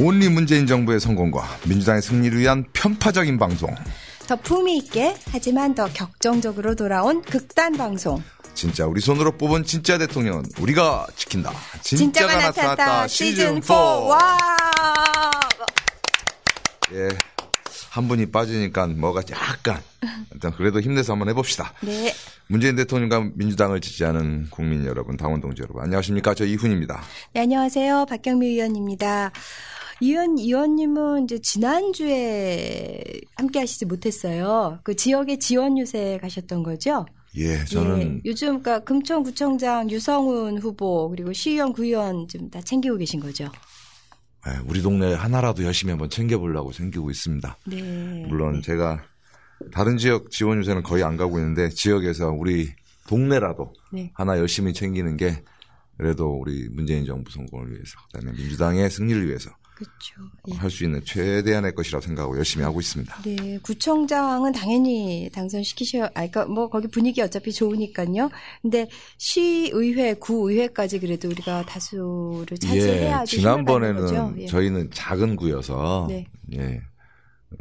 온리 문재인 정부의 성공과 민주당의 승리를 위한 편파적인 방송. 더 품위 있게 하지만 더 격정적으로 돌아온 극단 방송. 진짜 우리 손으로 뽑은 진짜 대통령은 우리가 지킨다. 진짜가, 진짜가 나타났다, 시즌 4. 와. 예. 한 분이 빠지니까 뭐가 약간 일단 그래도 힘내서 한번 해봅시다. 네. 문재인 대통령과 민주당을 지지하는 국민 여러분, 당원 동지 여러분, 안녕하십니까? 저 이훈입니다. 네, 안녕하세요. 박경미 의원입니다. 이현 의원님은 이제 지난주에 함께 하시지 못했어요. 그 지역의 지원 유세 가셨던 거죠? 예, 저는 예, 요즘 그러니까 금천구청장 유성훈 후보 그리고 시의원 구의원 좀다 챙기고 계신 거죠? 예, 우리 동네 하나라도 열심히 한번 챙겨보려고 챙기고 있습니다. 네. 물론 제가 다른 지역 지원 유세는 거의 안 가고 있는데 지역에서 우리 동네라도 네. 하나 열심히 챙기는 게 그래도 우리 문재인 정부 성공을 위해서 그다음에 민주당의 승리를 위해서 그렇죠. 예. 할수 있는 최대한의 것이라고 생각하고 열심히 하고 있습니다. 네, 구청장은 당연히 당선시키셔야, 아, 그니까 뭐 거기 분위기 어차피 좋으니까요. 근데 시의회, 구의회까지 그래도 우리가 다수를. 예, 지난번에는 힘을 받는 거죠. 예. 저희는 작은 구여서 네. 예, 음,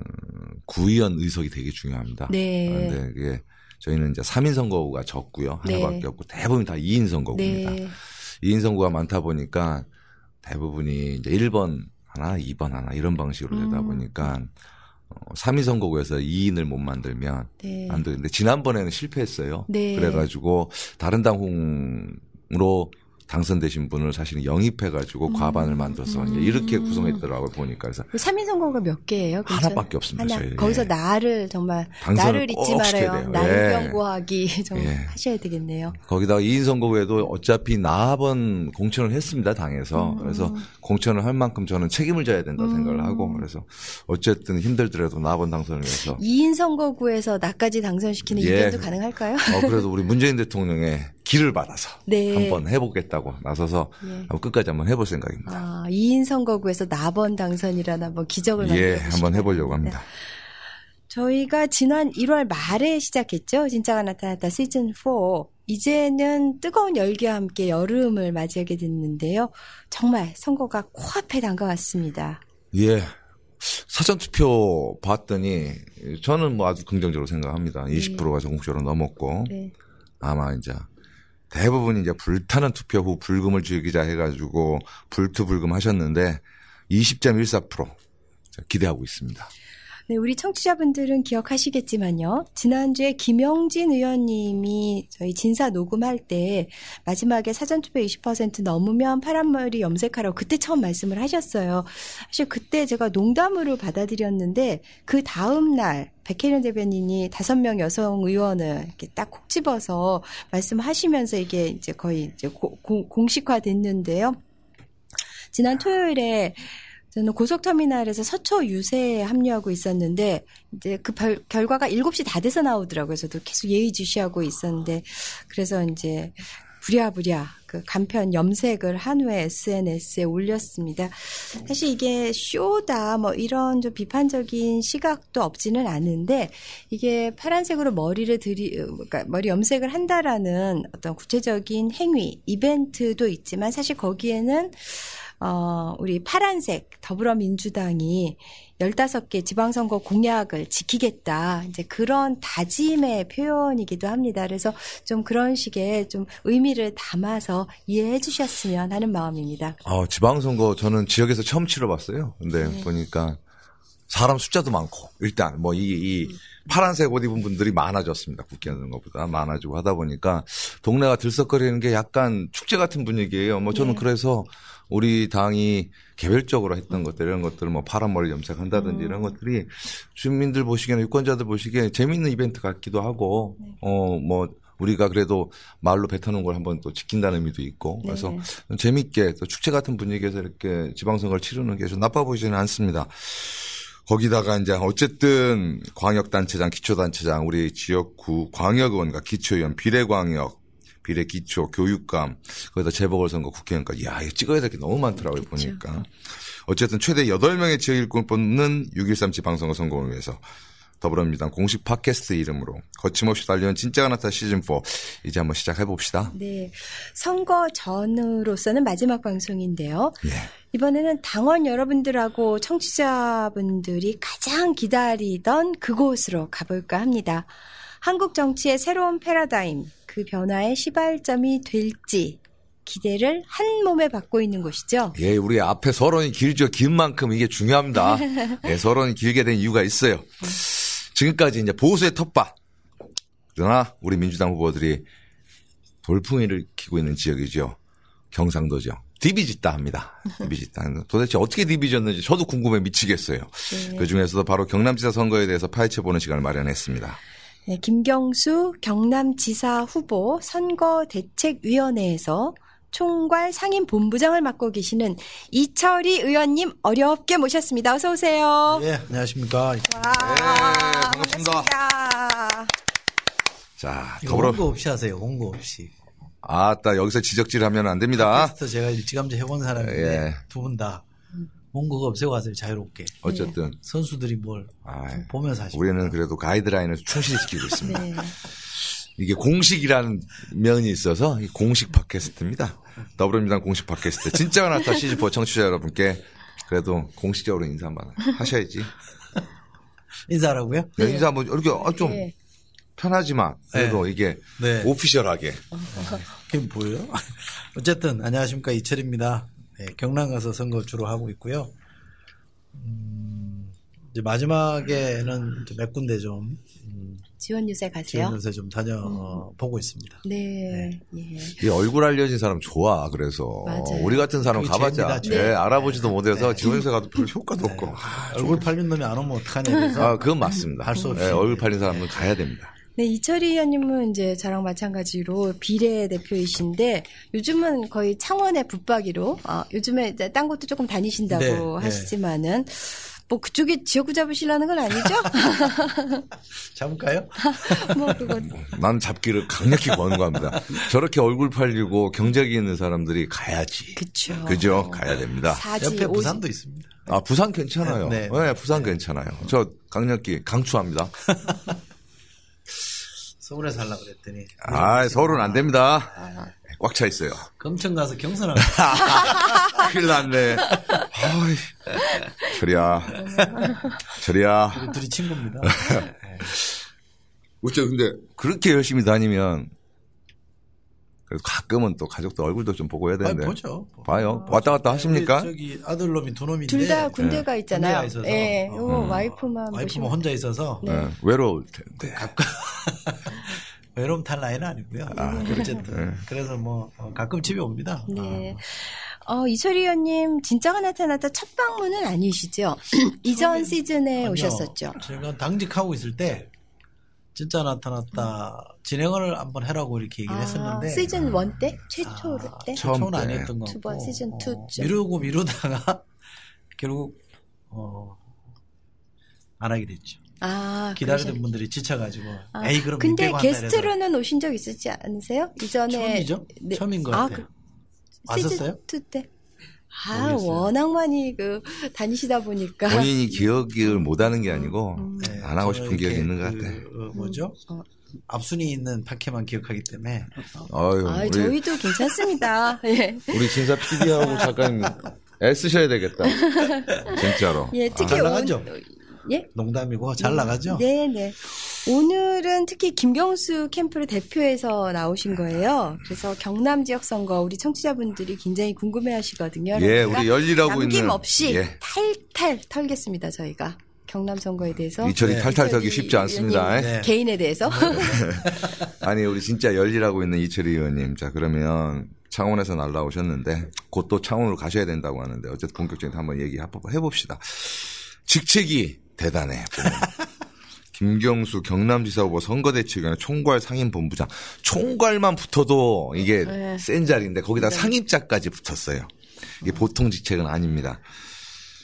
구의원 의석이 되게 중요합니다. 네. 그런데 그게 저희는 이제 3인 선거구가 적고요. 네. 하나밖에 없고 대부분 다 2인 선거구입니다. 네. 2인 선거가 많다 보니까 대부분이 이제 1번 하나, 2번 하나 이런 방식으로 되다 음. 보니까 어, 3인 선거구에서 2인을 못 만들면 네. 안 되는데 지난번에는 실패했어요. 네. 그래가지고 다른 당으로 당선되신 분을 사실은 영입해가지고 과반을 만들어서 이제 이렇게 구성했더라고요 보니까 그래서 그 3인 선거가 몇 개예요? 하나밖에 없습니다, 하나. 저희. 거기서 예. 나를 정말 나를 잊지 말아요. 나를 예. 경고하기 좀 예. 하셔야 되겠네요. 거기다가 2인 선거구에도 어차피 나번 공천을 했습니다 당에서 음. 그래서 공천을 할 만큼 저는 책임을 져야 된다고 생각을 하고 그래서 어쨌든 힘들더라도 나번 당선을 위해서 2인 선거구에서 나까지 당선시키는 예. 이변도 가능할까요? 어, 그래도 우리 문재인 대통령의 길을 받아서 네. 한번 해보겠다고 나서서 예. 한번 끝까지 한번 해볼 생각입니다. 아, 2인 선거구에서 나번 당선이라는 한번 기적을 예, 한번 해보려고 합니다. 저희가 지난 1월 말에 시작했죠. 진짜가 나타났다 시즌 4. 이제는 뜨거운 열기와 함께 여름을 맞이하게 됐는데요. 정말 선거가 코앞에 다가왔습니다. 예. 사전투표 봤더니 저는 뭐 아주 긍정적으로 생각합니다. 20%가 전국적으로 넘었고 네. 아마 이제 대부분 이제 불타는 투표 후 불금을 즐기자 해가지고 불투불금 하셨는데 20.14% 기대하고 있습니다. 네, 우리 청취자분들은 기억하시겠지만요. 지난주에 김영진 의원님이 저희 진사 녹음할 때 마지막에 사전투표 20% 넘으면 파란머리 염색하라고 그때 처음 말씀을 하셨어요. 사실 그때 제가 농담으로 받아들였는데 그 다음 날 백혜련 대변인이 다섯 명 여성 의원을 이렇게 딱 콕 집어서 말씀하시면서 이게 이제 거의 이제 고- 고- 공식화됐는데요. 지난 토요일에 저는 고속터미널에서 서초 유세에 합류하고 있었는데 이제 그 별- 결과가 7시 다 돼서 나오더라고요. 저도 계속 예의주시하고 있었는데 그래서 이제 부랴부랴 그 간편 염색을 한 후에 SNS에 올렸습니다. 사실 이게 쇼다 뭐 이런 좀 비판적인 시각도 없지는 않은데 이게 파란색으로 머리를 들이 그러니까 머리 염색을 한다라는 어떤 구체적인 행위 이벤트도 있지만 사실 거기에는 어, 우리 파란색 더불어민주당이 15개 지방선거 공약을 지키겠다. 이제 그런 다짐의 표현이기도 합니다. 그래서 좀 그런 식의 좀 의미를 담아서 이해해 주셨으면 하는 마음입니다. 어, 지방선거 저는 지역에서 처음 치러봤어요. 근데 네. 보니까 사람 숫자도 많고 일단 뭐 이 이 파란색 옷 입은 분들이 많아졌습니다. 국회 하는 것보다 많아지고 하다 보니까 동네가 들썩거리는 게 약간 축제 같은 분위기예요. 뭐 저는 네. 그래서 우리 당이 개별적으로 했던 것들 이런 것들 뭐 파란 머리 염색한다든지 음. 이런 것들이 주민들 보시기에는 유권자들 보시기에 재미있는 이벤트 같기도 하고 네. 어뭐 우리가 그래도 말로 뱉어놓은 걸 한번 또 지킨다는 의미도 있고 그래서 네. 재밌게 또 축제 같은 분위기에서 이렇게 지방선거를 치르는 게 좀 나빠 보이지는 않습니다. 거기다가 이제 어쨌든 광역단체장, 기초단체장, 우리 지역구 광역의원과 기초의원, 비례광역, 비례 기초, 교육감, 거기다 재보궐선거 국회의원까지, 야, 이거 찍어야 될 게 너무 많더라고요, 그쵸. 보니까. 어쨌든 최대 8명의 지역 일꾼 뽑는 6.13 지방선거 성공을 위해서 더불어민주당 공식 팟캐스트 이름으로 거침없이 달려온 진짜가 나타 시즌4 이제 한번 시작해 봅시다. 네. 선거 전으로서는 마지막 방송인데요. 예. 이번에는 당원 여러분들하고 청취자분들이 가장 기다리던 그곳으로 가볼까 합니다. 한국 정치의 새로운 패러다임, 그 변화의 시발점이 될지 기대를 한 몸에 받고 있는 곳이죠. 예, 우리 앞에 서론이 길죠. 긴 만큼 이게 중요합니다. 예, 서론이 길게 된 이유가 있어요. 지금까지 이제 보수의 텃밭. 그러나 우리 민주당 후보들이 돌풍이를 키고 있는 지역이죠. 경상도죠. 디비짓다 합니다. 디비짓다. 도대체 어떻게 디비졌는지 저도 궁금해 미치겠어요. 네. 그 중에서도 바로 경남지사 선거에 대해서 파헤쳐보는 시간을 마련했습니다. 네, 김경수 경남지사 후보 선거대책위원회에서 총괄 상임 본부장을 맡고 계시는 이철희 의원님 어렵게 모셨습니다. 어서 오세요. 예, 안녕하십니까. 와, 반갑습니다. 반갑습니다. 자, 더불어. 홍보 없이 하세요, 홍보 없이. 아따, 여기서 지적질 하면 안 됩니다. 팟캐스트 제가 일찌감치 해본 사람인데 예. 두분 다 홍보가 없애고 가세요, 자유롭게. 어쨌든. 선수들이 뭘 아이, 보면서 하시고. 우리는 그래도 가이드라인을 충실히 지키고 있습니다. 네. 이게 공식이라는 면이 있어서 이 공식 팟캐스트입니다. 더불어민주당 공식 팟캐스트. 진짜가 나타 시즌4 청취자 여러분께 그래도 공식적으로 인사 한번 하셔야지. 인사하라고요? 네, 인사 한번 이렇게 아, 좀 네. 편하지만 그래도 이게 네. 오피셜하게. 그게 뭐예요? 어쨌든, 안녕하십니까. 이철입니다. 네, 경남 가서 선거 주로 하고 있고요. 음, 이제 마지막에는 이제 몇 군데 좀, 음, 지원 유세 가세요? 지원 연세 좀 다녀보고 있습니다. 네. 예. 이 얼굴 알려진 사람 좋아. 그래서 맞아요. 우리 같은 사람 가봤자 죄. 예, 알아보지도 못해서 네. 지원세 가도 별 효과도 없고. 아, 얼굴 팔린 놈이 안 오면 어떡하냐 그래서 아, 그건 맞습니다. 할 수 없이. 예, 얼굴 팔린 사람은 가야 됩니다. 네, 이철희 의원님은 이제 저랑 마찬가지로 비례 대표이신데 요즘은 거의 창원의 붙박이로 아, 요즘에 이제 딴 곳도 조금 다니신다고 네, 네. 하시지만은 뭐 그쪽에 지역구 잡으시려는 건 아니죠? 잡을까요? 뭐 그거 난 잡기를 강력히 권고합니다. 저렇게 얼굴 팔리고 경제력이 있는 사람들이 가야지. 그쵸. 그죠? 가야 됩니다. 사지 옆에 오지- 부산도 있습니다. 아, 부산 괜찮아요. 네, 네, 네. 부산 괜찮아요. 저 강력히 강추합니다. 서울에 살라 그랬더니 아, 서울은 안 됩니다. 꽉차 있어요. 검청 가서 경선하는 큰일 났네. 어이, 철이야. 철이야. 우리 둘이 친구입니다. 어째 근데 그렇게 열심히 다니면 그래도 가끔은 또 가족들 얼굴도 좀 보고 해야 되는데. 보죠. 봐요. 왔다 갔다 하십니까? 우리 저기 아들 놈이 두 놈인데 둘 다 군대가 있잖아요. 군대가 있어서. 예, 요 어. 와이프만 와이프만 보시면 혼자 있어서 네. 예, 외로울 텐데. 외로움 탈 나이는 아니고요. 어쨌든 그래서 뭐 어, 가끔 집에 옵니다. 네. 어, 이철희 의원님 진짜가 나타났다 첫 방문은 아니시죠? 이전 시즌에 아니요. 오셨었죠. 제가 당직하고 있을 때 진짜 나타났다 진행을 한번 해라고 이렇게 얘기를 아, 했었는데 시즌 1 때? 최초 아, 때? 처음 처음은 때. 아니었던 것 같고 두 번, 시즌 어, 투쯤. 미루고 미루다가 결국 어, 안 하게 됐죠. 아, 기다리던 그러셨- 분들이 지쳐가지고 아, 에이 그럼 근데 게스트로는 오신 적 있으지 않으세요? 이전에 처음이죠? 네. 처음인 것 아, 같아요. 그 왔었어요? 시즌 2 때. 아, 모르겠어요. 워낙 많이 그 다니시다 보니까 본인이 기억을 못하는 게 아니고 네, 안 하고 싶은 기억이 있는 것 그, 같아. 어, 뭐죠? 어. 앞순위 있는 파케만 기억하기 때문에 어유 아, 우리 저희도 괜찮습니다. 예. 우리 진사 PD하고 작가님 애쓰셔야 되겠다. 진짜로. 예, 특히 잘 온- 나가죠? 예? 농담이고 잘 나가죠? 네, 네. 오늘은 특히 김경수 캠프를 대표해서 나오신 거예요. 그래서 경남 지역 선거 우리 청취자분들이 굉장히 궁금해 하시거든요. 예, 그러니까 우리 열리라고 있는 남김없이 예. 탈탈 털겠습니다, 저희가. 경남 선거에 대해서. 이철이 네. 탈탈 털기 이철이 쉽지 않습니다. 네. 개인에 대해서. 아니 우리 진짜 열리라고 있는 이철희 의원님. 자 그러면 창원에서 날라오셨는데 곧 또 창원으로 가셔야 된다고 하는데 어쨌든 본격적인 한번 얘기 해봅시다. 직책이 대단해. 김경수 경남지사 후보 선거대책위원회 총괄 상임본부장. 총괄만 붙어도 이게 네. 센 자리인데 거기다 상임자까지 붙었어요. 이게 보통 직책은 아닙니다.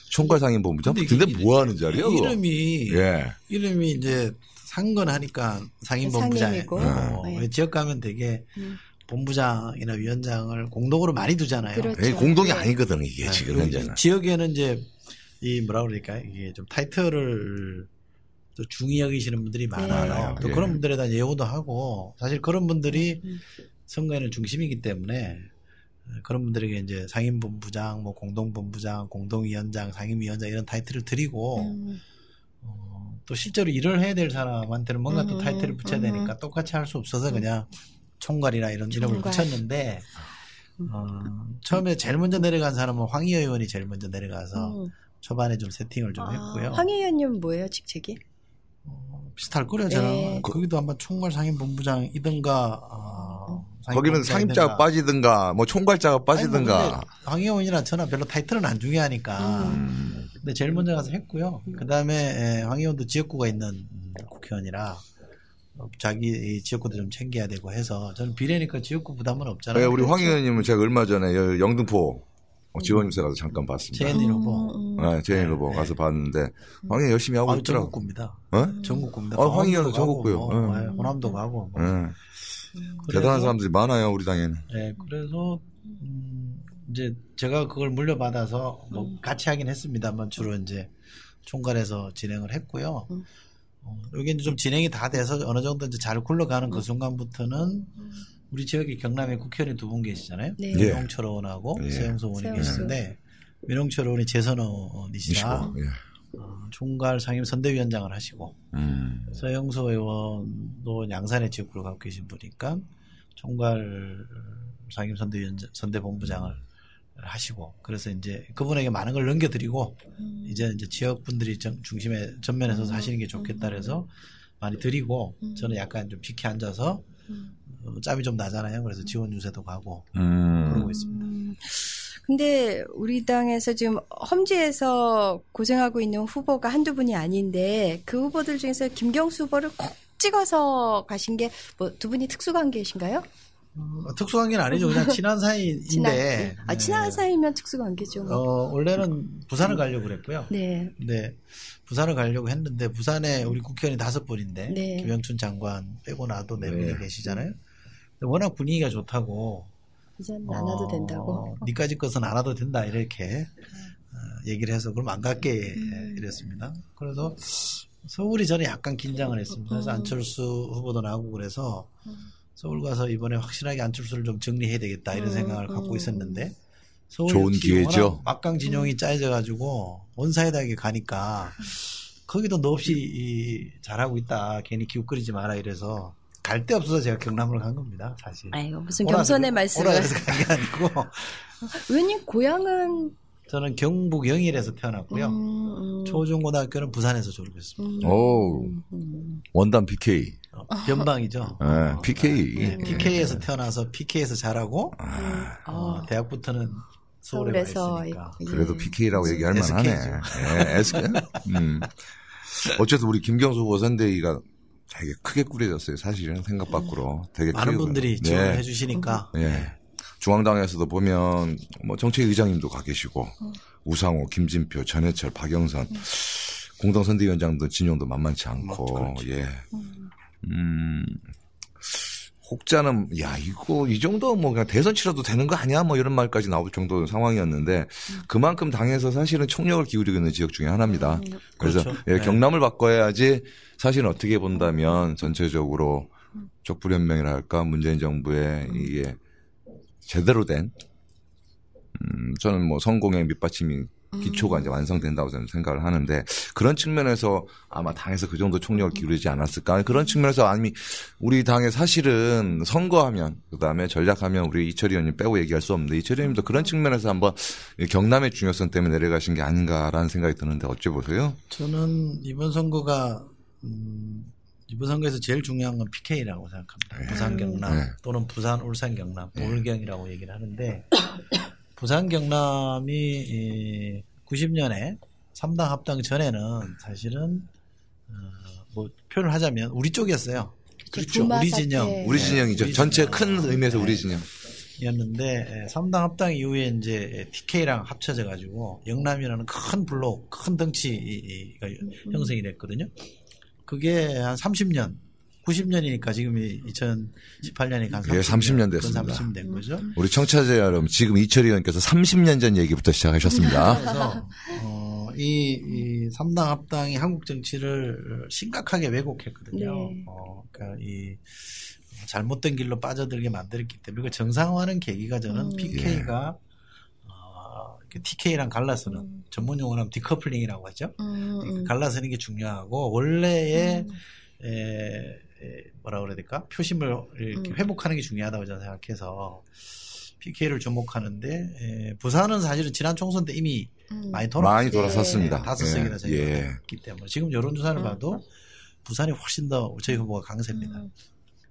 총괄 상임본부장? 근데 근데, 이게 뭐 하는 자리야? 이름이 예. 이름이 이제 상건 하니까 상임본부장이고 상임이고. 네. 지역 가면 되게 음. 본부장이나 위원장을 공동으로 많이 두잖아요. 그렇죠. 에이, 공동이 네. 아니거든 이게 지금 그리고 현재는. 지역에는 이제 이 뭐라 그럴까 이게 좀 타이틀을 또 중히 여기시는 분들이 많아요. 네. 또 예. 그런 분들에 대한 예우도 하고 사실 그런 분들이 음. 선거에는 중심이기 때문에 그런 분들에게 이제 상임본부장, 뭐 공동본부장, 공동위원장, 상임위원장 이런 타이틀을 드리고 음. 어, 또 실제로 일을 해야 될 사람한테는 뭔가 또 음, 타이틀을 붙여야 음. 되니까 똑같이 할 수 없어서 그냥 총괄이나 이런 이름을 총괄. 붙였는데 어, 처음에 제일 먼저 내려간 사람은 황희여 의원이 제일 먼저 내려가서 음. 초반에 좀 세팅을 좀 아, 했고요. 황 의원님 뭐예요, 직책이? 어, 비슷할 거래요, 저는. 네. 거기도 아마 총괄 상임본부장이든가 어, 거기는 상임자가. 빠지든가 뭐 총괄자가 뭐 빠지든가 의원이나 저나 별로 타이틀은 안 중요하니까. 음. 근데 제일 먼저 가서 했고요. 그 다음에 황의원도 지역구가 있는 음, 국회의원이라 어, 자기 이 지역구도 좀 챙겨야 되고 해서 저는 비례니까 지역구 부담은 네, 없잖아요. 우리 황 의원님은 제가 얼마 전에 여- 영등포 지원임사 가서 잠깐 봤습니다. 재현일 후보. 음, 음. 네, 재인 후보 네. 가서 봤는데 황 의원 열심히 하고 아, 있더라고. 전국구입니다. 어? 전국구입니다. 어, 황 의원은 강원도도 전국구요. 뭐, 네. 예, 호남도 가고. 뭐. 네. 그래서, 대단한 사람들이 많아요 우리 당에는. 네, 그래서 음, 이제 제가 그걸 물려받아서 뭐 음. 같이 하긴 했습니다만 주로 이제 총괄해서 진행을 했고요. 음. 어, 여기 이제 좀 진행이 다 돼서 어느 정도 이제 잘 굴러가는 음. 그 순간부터는 우리 지역에 경남에 국회의원이 두 분 계시잖아요. 네. 예. 민홍철 의원하고 예. 세영수 의원이 세영수. 계시는데 민홍철 의원이 재선 의원이시라 미시고. 예. 어, 총괄 상임 선대위원장을 하시고 음. 서영수 의원도 양산의 지역구를 갖고 계신 분이니까 총괄 상임 선대위원장, 선대본부장을 하시고 그래서 이제 그분에게 많은 걸 넘겨드리고 음. 이제 이제 지역 분들이 정- 중심에 전면에 서서 하시는 게 좋겠다 그래서 많이 드리고 음. 저는 약간 좀 비켜 앉아서 음. 어, 짬이 좀 나잖아요. 그래서 지원 유세도 가고 음. 그러고 있습니다. 음, 근데 우리 당에서 지금 험지에서 고생하고 있는 후보가 한두 분이 아닌데 그 후보들 중에서 김경수 후보를 콕 찍어서 가신 게 뭐 두 분이 특수관계이신가요? 어, 특수관계는 아니죠. 그냥 친한 사이인데 친한, 아, 네. 친한 사이면 특수관계죠. 뭐. 어, 원래는 부산을 가려고 그랬고요. 네. 네. 부산을 가려고 했는데 부산에 우리 국회의원이 다섯 분인데 네. 김영춘 장관 빼고 나도 네 네. 분이 계시잖아요. 워낙 분위기가 좋다고 이젠 안 와도 어, 된다고. 니까짓 것은 안 와도 된다 이렇게 어, 얘기를 해서 그럼 안 갈게 음. 이랬습니다. 그래서 서울이 저는 약간 긴장을 했습니다. 그래서 음. 안철수 후보도 나오고 그래서 음. 서울 가서 이번에 확실하게 안철수를 좀 정리해야 되겠다 이런 음, 생각을 갖고 음. 있었는데 서울 좋은 기회죠. 막강 진영이 짜여져 가지고 one-side하게 가니까 거기도 너 없이 이, 잘하고 있다 괜히 기웃거리지 마라 이래서 갈 데 없어서 제가 경남을 간 겁니다 사실 아이고 무슨 겸손의 그래- 말씀을. 오라 그래서 간게 아니고 의원님 고향은 저는 경북 영일에서 태어났고요 음, 음, 초중고등학교는 부산에서 졸업했습니다 음, 오. 음. 원단 PK. 어, 변방이죠 네, PK. 네, PK에서 태어나서 PK에서 자라고 아, 어, 어, 대학부터는 서울에 와 서울에서 있으니까 예. 그래도 PK라고 얘기할. 만하네. 예, SK. 음. 어쨌든 우리 김경수 후보 선대위가 되게 크게 꾸려졌어요. 사실은 생각 밖으로 되게 많은 크게 분들이 지원을 네. 해주시니까 예. 중앙당에서도 보면 뭐 정책의장님도 가 계시고 음. 우상호, 김진표, 전해철, 박영선 공동 선대위원장도 진용도 만만치 않고 뭐, 그렇죠. 예. 음. 혹자는 야 이거 이 정도 뭐 그냥 대선 치러도 되는 거 아니야 뭐 이런 말까지 나올 정도 상황이었는데 그만큼 당에서 사실은 총력을 기울이고 있는 지역 중에 하나입니다. 그래서 그렇죠. 예, 네. 경남을 바꿔야지 사실은 어떻게 본다면 전체적으로 족불연맹이라 할까 문재인 정부의 이게 제대로 된 음, 저는 뭐 성공의 밑받침이 기초가 이제 완성된다고 저는 생각을 하는데 그런 측면에서 아마 당에서 그 정도 총력을 기울이지 않았을까 그런 측면에서 아니 우리 당에 사실은 선거하면 그다음에 전략하면 우리 이철희 의원님 빼고 얘기할 수 없는데 이철희 의원님도 그런 측면에서 한번 이 경남의 중요성 때문에 내려가신 게 아닌가라는 생각이 드는데 어째 보세요? 저는 이번 선거가 음, 이번 선거에서 제일 중요한 건 PK라고 생각합니다. 부산 경남 네. 또는 부산 울산 경남 보울경이라고 얘기를 하는데 부산 경남이 이 90년에 3당 합당 전에는 사실은 어, 뭐 표현을 하자면 우리 쪽이었어요. 그렇죠. 우리. 진영. 우리 네, 진영이죠. 우리 전체 진영. 큰 의미에서 우리 진영. 였는데 3당 합당 이후에 이제 TK랑 합쳐져 가지고 영남이라는 큰 블록, 큰 덩치가 형성이 됐거든요. 그게 한 30년, 90년이니까 지금이 2018년이니까 한 예, 30년 됐습니다. 30년 된 거죠. 우리 청취자 여러분 지금 이철희 의원께서 30년 전 얘기부터 시작하셨습니다. 그래서 어, 이, 이 3당 합당이 한국 정치를 심각하게 왜곡했거든요. 네. 어, 그러니까 이 잘못된 길로 빠져들게 만들었기 때문에 그리고 정상화하는 계기가 저는 음. PK가 어, 이렇게 TK랑 갈라서는 음. 전문 용어로 하면 decoupling이라고 하죠. 음, 음. 갈라서는 게 중요하고 원래의 음. 에, 에, 뭐라 그래야 될까 표심을 이렇게 음. 회복하는 게 중요하다고 저는 생각해서 PK를 주목하는데 에, 부산은 사실은 지난 총선 때 이미 음. 많이 돌아 많이 돌아섰습니다. 다섯 예, 석이나 저희가 예. 했기 때문에 지금 여론조사를 음. 봐도 부산이 훨씬 더 저희 후보가 강세입니다. 음.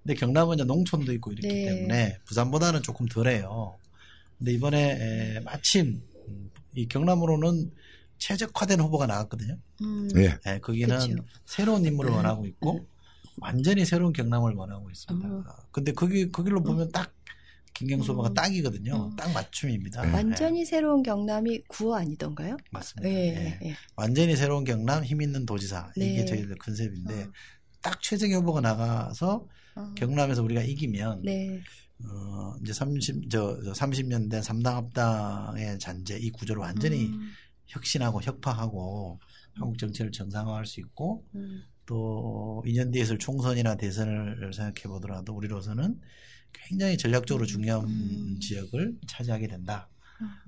근데 경남은 이제 농촌도 있고 이렇기 네. 때문에 부산보다는 조금 덜해요. 근데 이번에 에, 마침 음, 이 경남으로는 최적화된 후보가 나왔거든요. 음. 예. 예, 거기는 그쵸. 새로운 인물을 음. 원하고 있고 완전히 새로운 경남을 원하고 있습니다. 음. 아, 근데 거기 거기로 보면 딱 김경수 후보가 음. 딱이거든요. 음. 딱 맞춤입니다. 네. 완전히 새로운 경남이 구호 아니던가요? 예, 맞습니다. 예, 예. 예. 완전히 새로운 경남 힘 있는 도지사 이게 네. 저희들 컨셉인데 어. 딱 최정희 후보가 나가서 어. 경남에서 우리가 이기면 네. 어, 이제 30, 저, 저 30년 된 3당 합당의 잔재 이 구조를 완전히 음. 혁신하고 혁파하고 한국 정치를 정상화할 수 있고 음. 또 2년 뒤에 있을 총선이나 대선을 생각해 보더라도 우리로서는 굉장히 전략적으로 중요한 음. 지역을 차지하게 된다.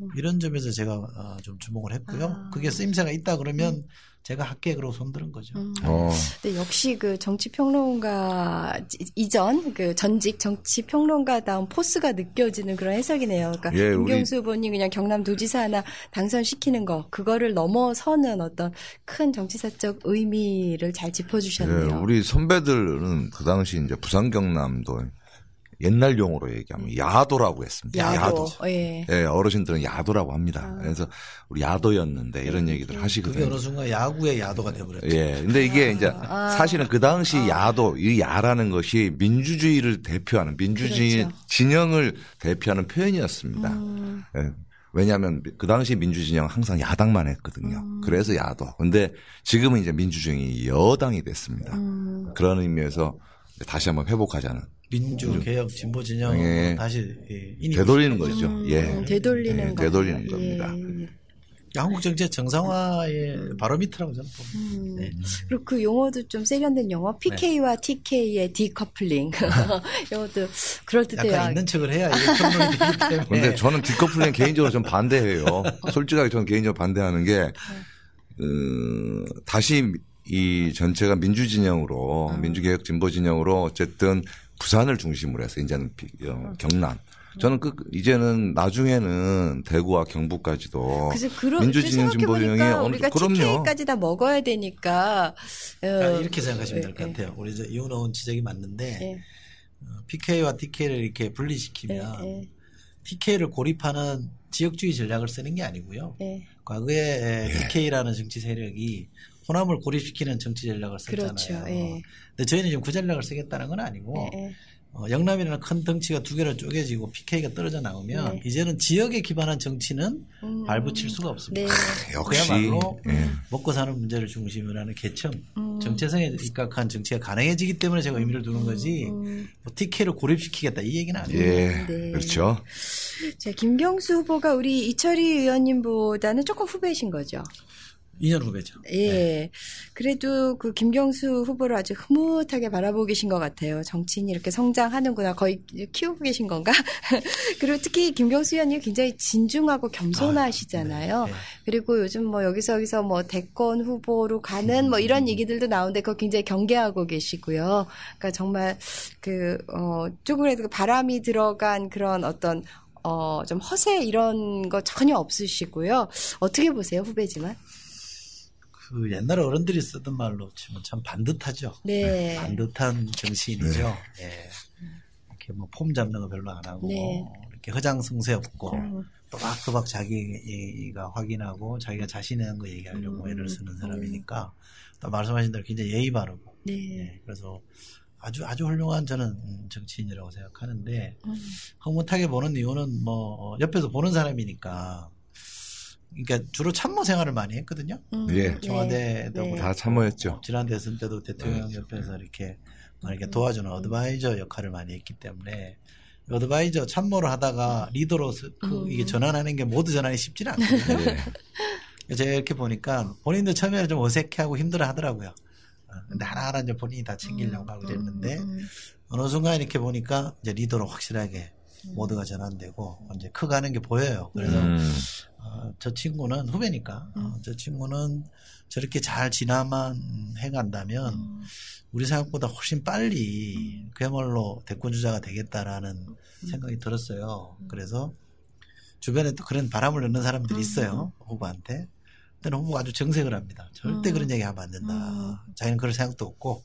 음. 이런 점에서 제가 어, 좀 주목을 했고요. 아. 그게 쓰임새가 있다 그러면 제가 할게 그러고 손들은 거죠. 음. 어. 근데 역시 그 정치 평론가 이- 이전 그 전직 정치 평론가다운 포스가 느껴지는 그런 해석이네요. 그러니까 예, 우리- 김경수 후보님 그냥 경남 도지사 하나 당선시키는 거 그거를 넘어서는 어떤 큰 정치사적 의미를 잘 예, 짚어주셨네요. 우리 선배들은 그 당시 이제 부산 경남도 옛날 용어로 얘기하면 야도라고 했습니다. 야도. 예. 예, 어르신들은 야도라고 합니다. 아. 그래서 우리 야도였는데 이런 얘기들 그게 하시거든요. 어느 순간 야구의 야도가 돼버렸죠. 예. 근데 이게 이제 아. 사실은 그 당시 야도, 이 야라는 것이 민주주의를 대표하는 민주주의 그렇죠. 진영을 대표하는 표현이었습니다. 음. 예. 왜냐하면 그 당시 민주진영 항상 야당만 했거든요. 음. 그래서 야도. 근데 지금은 이제 민주주의 여당이 됐습니다. 음. 그런 의미에서 다시 한번 회복하자는 민주 개혁 진보 진영 예. 다시 예, 되돌리는 거죠. 음, 예. 되돌리는 예, 거. 되돌리는 겁니다. 한국 정치의 정상화의 바로미터라고 저는 봅니다. 음. 네. 그리고 그 용어도 좀 세련된 용어 PK와 TK의 디커플링 이것도 그럴듯해요. 약간 있는 척을 해야 이게 평론이 되기 때문에. 근데 저는 디커플링 개인적으로 좀 반대해요. 솔직하게 저는 개인적으로 반대하는 게, 어, 다시 이 전체가 민주진영으로, 음. 민주개혁 진보진영으로 어쨌든 부산을 중심으로 해서 이제는 비- 어, 경남. 저는 그, 이제는 나중에는 대구와 경북까지도 그래서 그런 민주진영 생각해보니까 진보진영이 어느 우리가 그럼요. TK까지 다 먹어야 되니까 어, 아, 이렇게 생각하시면 될것 예, 같아요. 우리 이제 이혼원 지적이 맞는데 예, PK와 TK를 이렇게 분리시키면 예, TK를 고립하는 지역주의 전략을 쓰는 게 아니고요. 예. 과거에 예. TK라는 정치 세력이 호남을 고립시키는 정치 전략을 썼잖아요. 그렇죠. 예. 근데 저희는 지금 그 전략을 쓰겠다는 건 아니고 예, 예. 어, 영남이라는 큰 덩치가 두 개로 쪼개지고 PK가 떨어져 나오면 네. 이제는 지역에 기반한 정치는 음. 발붙일 수가 없습니다. 네. 역시. 그야말로 예. 먹고 사는 문제를 중심으로 하는 계층, 음. 정체성에 입각한 정치가 가능해지기 때문에 제가 의미를 두는 거지 음. 뭐 TK를 고립시키겠다 이 얘기는 아니에요. 예. 네. 그렇죠. 자, 김경수 후보가 우리 이철희 의원님보다는 조금 후배이신 거죠. 2년 후배죠. 예. 네. 그래도 그 김경수 후보를 아주 흐뭇하게 바라보고 계신 것 같아요. 정치인이 이렇게 성장하는구나. 거의 키우고 계신 건가? 그리고 특히 김경수 의원님 굉장히 진중하고 겸손하시잖아요. 네. 그리고 요즘 뭐 여기서 여기서 뭐 대권 후보로 가는 뭐 이런 얘기들도 나오는데 그거 굉장히 경계하고 계시고요. 그러니까 정말 그, 어, 조금이라도 그 바람이 들어간 그런 어떤 어, 좀 허세 이런 거 전혀 없으시고요. 어떻게 보세요, 후배지만? 그 옛날 어른들이 쓰던 말로 치면 참 반듯하죠. 네. 반듯한 정치인이죠. 예. 이렇게 뭐 폼 잡는 거 별로 안 하고 네. 이렇게 허장성세 없고 음. 또박또박 자기가 확인하고 자기가 자신의 거 얘기하려고 음. 애를 쓰는 사람이니까 또 말씀하신 대로 굉장히 예의 바르고 네. 예. 그래서 아주 아주 훌륭한 저는 음, 정치인이라고 생각하는데 음. 흐뭇하게 보는 이유는 뭐 어, 옆에서 보는 사람이니까 그러니까 주로 참모 생활을 많이 했거든요. 음. 예. 청와대도 네. 다 참모했죠. 지난 대선 때도 대통령 옆에서 이렇게 뭐 이렇게 도와주는 어드바이저 역할을 많이 했기 때문에 어드바이저 참모를 하다가 리더로 서- 그 음. 이게 전환하는 게 모두 전환이 쉽지는 않거든요. 예. 제가 이렇게 보니까 본인도 처음에는 좀 어색해하고 힘들어 하더라고요. 어, 근데 하나하나 이제 본인이 다 챙기려고 하고 그랬는데 음, 어느 순간 이렇게 보니까 이제 리더로 확실하게 모두가 전환되고 이제 커가는 게 보여요. 그래서 음. 어, 저 친구는 후배니까 어, 저 친구는 저렇게 잘 지나만 해간다면 우리 생각보다 훨씬 빨리 그야말로 대권 주자가 되겠다라는 생각이 들었어요. 그래서 주변에 또 그런 바람을 넣는 사람들이 있어요. 후보한테. 근데 후보가 아주 정색을 합니다. 절대 그런 얘기 하면 안 된다. 자기는 그럴 생각도 없고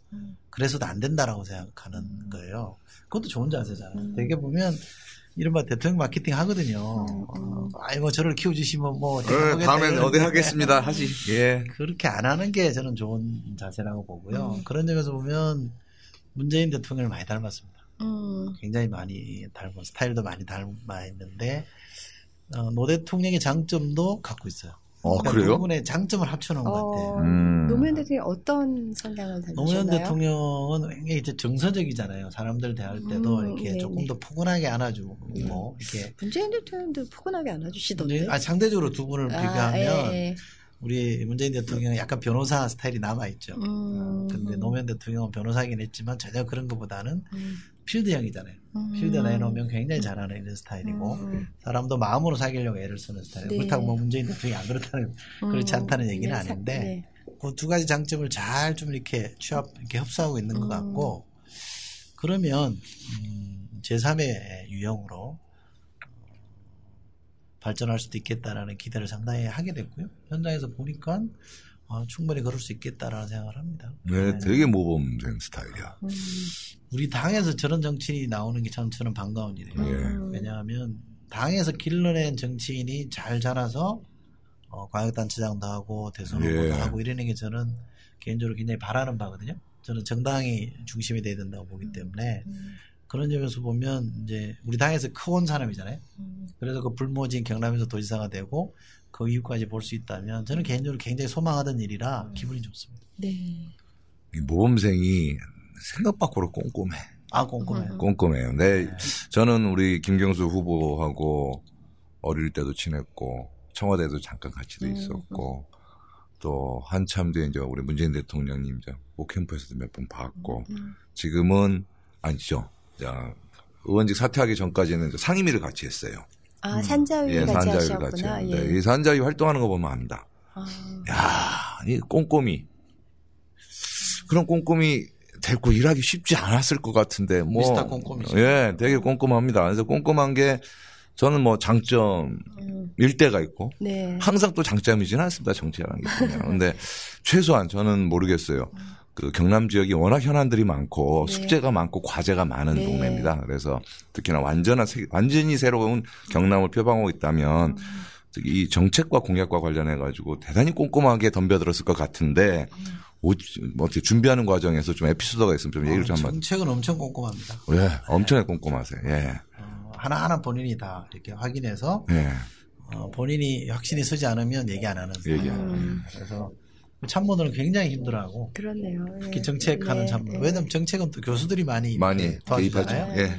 그래서도 안 된다라고 생각하는 거예요. 그것도 좋은 자세잖아요. 되게 보면 이른바 대통령 마케팅 하거든요. 어, 아이 뭐 저를 키워주시면 뭐 네, 다음엔 어디 하겠습니다. 하시. 예. 그렇게 안 하는 게 저는 좋은 자세라고 보고요. 음. 그런 점에서 보면 문재인 대통령을 많이 닮았습니다. 음, 굉장히 많이 닮은 스타일도 많이 닮아 있는데 어, 노 대통령의 장점도 갖고 있어요. 어, 그러니까 그래요? 두 분의 장점을 합쳐놓은 것 같아요. 어, 음. 노무현 대통령이 어떤 성향을 노무현 닮으셨나요? 대통령은 굉장히 이제 정서적이잖아요. 사람들 대할 때도 음, 이렇게 네네. 조금 더 포근하게 안아주고 이렇게 문재인 대통령도 포근하게 안아주시던데. 아, 상대적으로 두 분을 아, 비교하면 예, 예. 우리 문재인 대통령은 약간 변호사 스타일이 남아 있죠. 음. 근데 노무현 대통령은 변호사긴 했지만 전혀 그런 것보다는 음. 필드형이잖아요. 음. 필드 내놓으면 굉장히 잘하는 이런 스타일이고 음. 사람도 마음으로 사귀려고 애를 쓰는 스타일이에요. 네. 그렇다고 뭐 문재인 대통령이 안 그렇다는 그렇지 음. 않다는 얘기는 네, 사- 아닌데 네. 그두 가지 장점을 잘 좀 이렇게 취합 이렇게 흡수하고 있는 것 음. 같고 그러면 음, 제3의 유형으로 발전할 수도 있겠다라는 기대를 상당히 하게 됐고요. 현장에서 보니까 아, 충분히 그럴 수 있겠다라는 생각을 합니다. 네, 되게 모범된 스타일이야. 음. 우리 당에서 저런 정치인이 나오는 게 참 저는 반가운 일이에요. 예. 음. 왜냐하면 당에서 길러낸 정치인이 잘 자라서 어, 광역단체장도 하고 대선 후보도 예. 하고 이러는 게 저는 개인적으로 굉장히 바라는 바거든요. 저는 정당이 중심이 돼야 된다고 보기 때문에 음. 그런 점에서 보면 이제 우리 당에서 커온 사람이잖아요. 음. 그래서 그 불모진 경남에서 도지사가 되고 그 이후까지 볼 수 있다면 저는 개인적으로 굉장히 소망하던 일이라 기분이 좋습니다. 네. 이 모범생이 생각 밖으로 꼼꼼해. 아 꼼꼼해요. 꼼꼼해요. 네, 저는 우리 김경수 후보하고 어릴 때도 친했고 청와대도 잠깐 같이도 음, 있었고 또 한참 뒤에 이제 우리 문재인 대통령님 이제 오캠프에서도 몇 번 봤고 음. 지금은 아니죠. 자, 의원직 사퇴하기 전까지는 상임위를 같이 했어요. 아, 산자위 예, 같이 산자위 같이 하셨구나. 했는데 예. 이 산자위 활동하는 거 보면 압니다. 아, 야, 이 꼼꼼히 그런 꼼꼼히 데리고 일하기 쉽지 않았을 것 같은데 뭐 미스터 꼼꼼이죠. 예, 되게 꼼꼼합니다. 그래서 꼼꼼한 게 저는 뭐 장점일 음. 때가 있고 네. 항상 또 장점이지는 않습니다. 정치라는 게 보면. 근데 최소한 저는 모르겠어요. 그 경남 지역이 워낙 현안들이 많고 네. 숙제가 많고 과제가 많은 네. 동네입니다. 그래서 특히나 완전한 세- 완전히 새로운 경남을 표방하고 있다면 특히 이 정책과 공약과 관련해 가지고 대단히 꼼꼼하게 덤벼들었을 것 같은데 오- 뭐 어떻게 준비하는 과정에서 좀 에피소드가 있으면 좀 얘기를 좀 한번. 정책은 엄청 꼼꼼합니다. 예, 엄청나게 꼼꼼하세요. 예, 어, 하나하나 본인이 다 이렇게 확인해서 예. 어, 본인이 확신이 서지 않으면 얘기 안 하는 얘기 안 사람. 하는. 그래서 참모들은 굉장히 힘들어하고 그렇네요. 예. 특히 정책하는 네, 참모. 네. 왜냐면 정책은 또 교수들이 많이 많이 이렇게 개입하죠. 도와주잖아요. 예.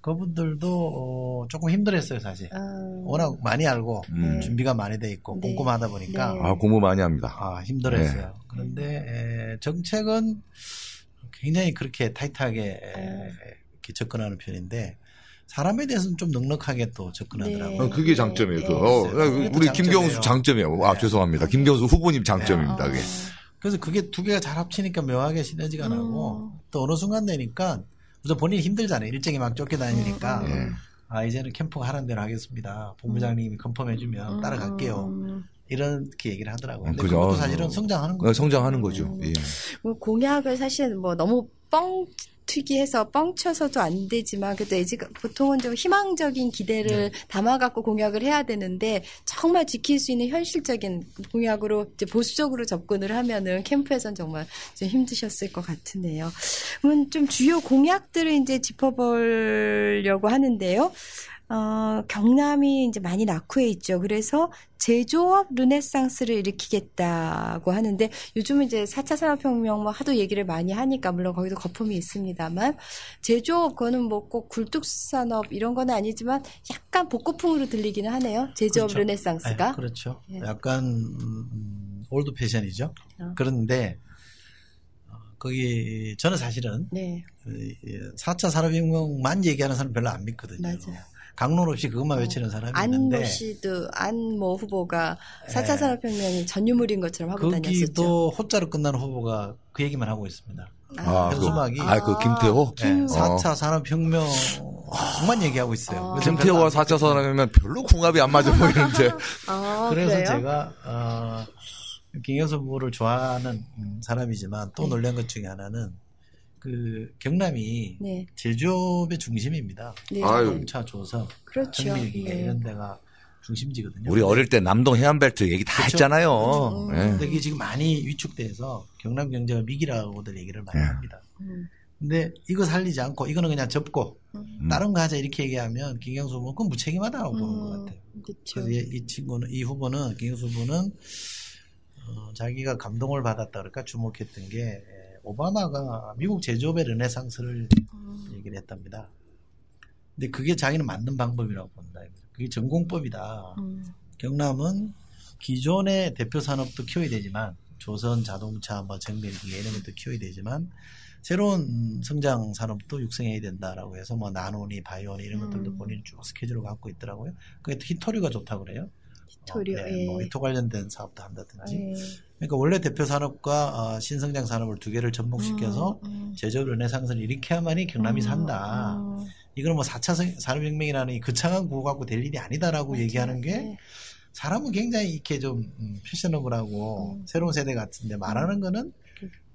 그분들도 어, 조금 힘들었어요 사실. 아, 워낙 많이 알고 음. 준비가 많이 돼 있고 네. 꼼꼼하다 보니까 네. 아, 공부 많이 합니다. 아, 힘들었어요. 네. 그런데 에, 정책은 굉장히 그렇게 타이트하게 에, 네. 이렇게 접근하는 편인데 사람에 대해서는 좀 넉넉하게 또 접근하더라고요. 네. 어, 그게 장점이에요. 네. 그, 어, 또 우리 장점이에요. 김경수 장점이에요. 아, 네. 죄송합니다. 김경수 후보님 장점입니다. 아, 그게. 그래서 그게 두 개가 잘 합치니까 묘하게 시너지가 음. 나고 또 어느 순간 되니까 우선 본인이 힘들잖아요. 일정이 막 쫓겨다니니까 음, 예. 아 이제는 캠프가 하는 대로 하겠습니다. 본부장님이 컨펌해주면 따라갈게요. 음. 이렇게 얘기를 하더라고요. 근데 그죠. 그것도 사실은 성장하는 어, 거죠. 성장하는 거죠. 예. 뭐 공약을 사실 뭐 너무 뻥 튀기해서 뻥쳐서도 안 되지만 그래도 애지 보통은 좀 희망적인 기대를 담아갖고 공약을 해야 되는데 정말 지킬 수 있는 현실적인 공약으로 이제 보수적으로 접근을 하면은 캠프에선 정말 좀 힘드셨을 것 같으네요. 그러면 좀 주요 공약들을 이제 짚어보려고 하는데요. 어, 경남이 이제 많이 낙후해 있죠. 그래서 제조업 르네상스를 일으키겠다고 하는데 요즘은 이제 4차 산업혁명 뭐 하도 얘기를 많이 하니까 물론 거기도 거품이 있습니다만 제조업 그거는 뭐 꼭 굴뚝산업 이런 건 아니지만 약간 복고풍으로 들리기는 하네요. 제조업 그렇죠. 르네상스가. 네, 그렇죠. 예. 약간 음, old fashion이죠. 어. 그런데 어, 거기 저는 사실은 네, 4차 산업혁명만 얘기하는 사람 별로 안 믿거든요. 맞아요. 강론 없이 그것만 외치는 사람이 있는데 안모 씨도 안모 후보가 4차 예. 산업혁명이 전유물인 것처럼 하고 다녔었죠. 거기도 호자로 끝나는 후보가 그 얘기만 하고 있습니다. 아, 그, 현수막이 아, 그 김태호? 네, 김- 4차 산업혁명만 얘기하고 있어요. 아. 김태호와 별로 안 4차 산업이면 별로 궁합이 안 맞아 보이는데. 아, 그래서 그래요? 제가 어, 김경수 후보를 좋아하는 음, 사람이지만 또 네. 놀란 것 중에 하나는 그 경남이 네, 제조업의 중심입니다. 네. 아유. 자동차, 조선, 그렇죠. 예. 이런 데가 중심지거든요. 우리 어릴 때 남동 해안벨트 얘기 다 그렇죠. 했잖아요. 음. 예. 근데 이게 지금 많이 위축돼서 경남 경제가 위기라고들 얘기를 많이 예. 합니다. 음, 근데 이거 살리지 않고 이거는 그냥 접고 음. 다른 거 하자 이렇게 얘기하면 김경수 후보는 그건 무책임하다고 보는 것 같아요. 그렇죠. 그래서 이, 이 친구는 이 후보는 김경수 후보는 어, 자기가 감동을 받았다 그럴까 주목했던 게 에, 오바마가 미국 제조업의 르네상스를 음. 얘기를 했답니다. 근데 그게 자기는 맞는 방법이라고 본다. 그게 전공법이다. 음, 경남은 기존의 대표 산업도 키워야 되지만 조선 자동차 뭐 정밀기계 이런 것도 키워야 되지만 새로운 음, 성장 산업도 육성해야 된다라고 해서 뭐 나노니 바이오니 이런 것들도 음. 본인이 쭉 스케줄을 갖고 있더라고요. 그게 히토류가 좋다고 그래요. 히토류, 어, 네, 예. 뭐 히토 관련된 사업도 한다든지. 예. 그러니까 원래 대표 산업과 어, 신성장 산업을 두 개를 접목시켜서 음, 음. 제조업 르네상스를 일으켜야만이 경남이 음, 산다. 음. 이거는 뭐 4차 산업혁명이라는 이 거창한 구호 갖고 될 일이 아니다라고 얘기하는 게 네. 사람은 굉장히 이렇게 좀 음, 패셔너블하고 음. 새로운 세대 같은데 말하는 거는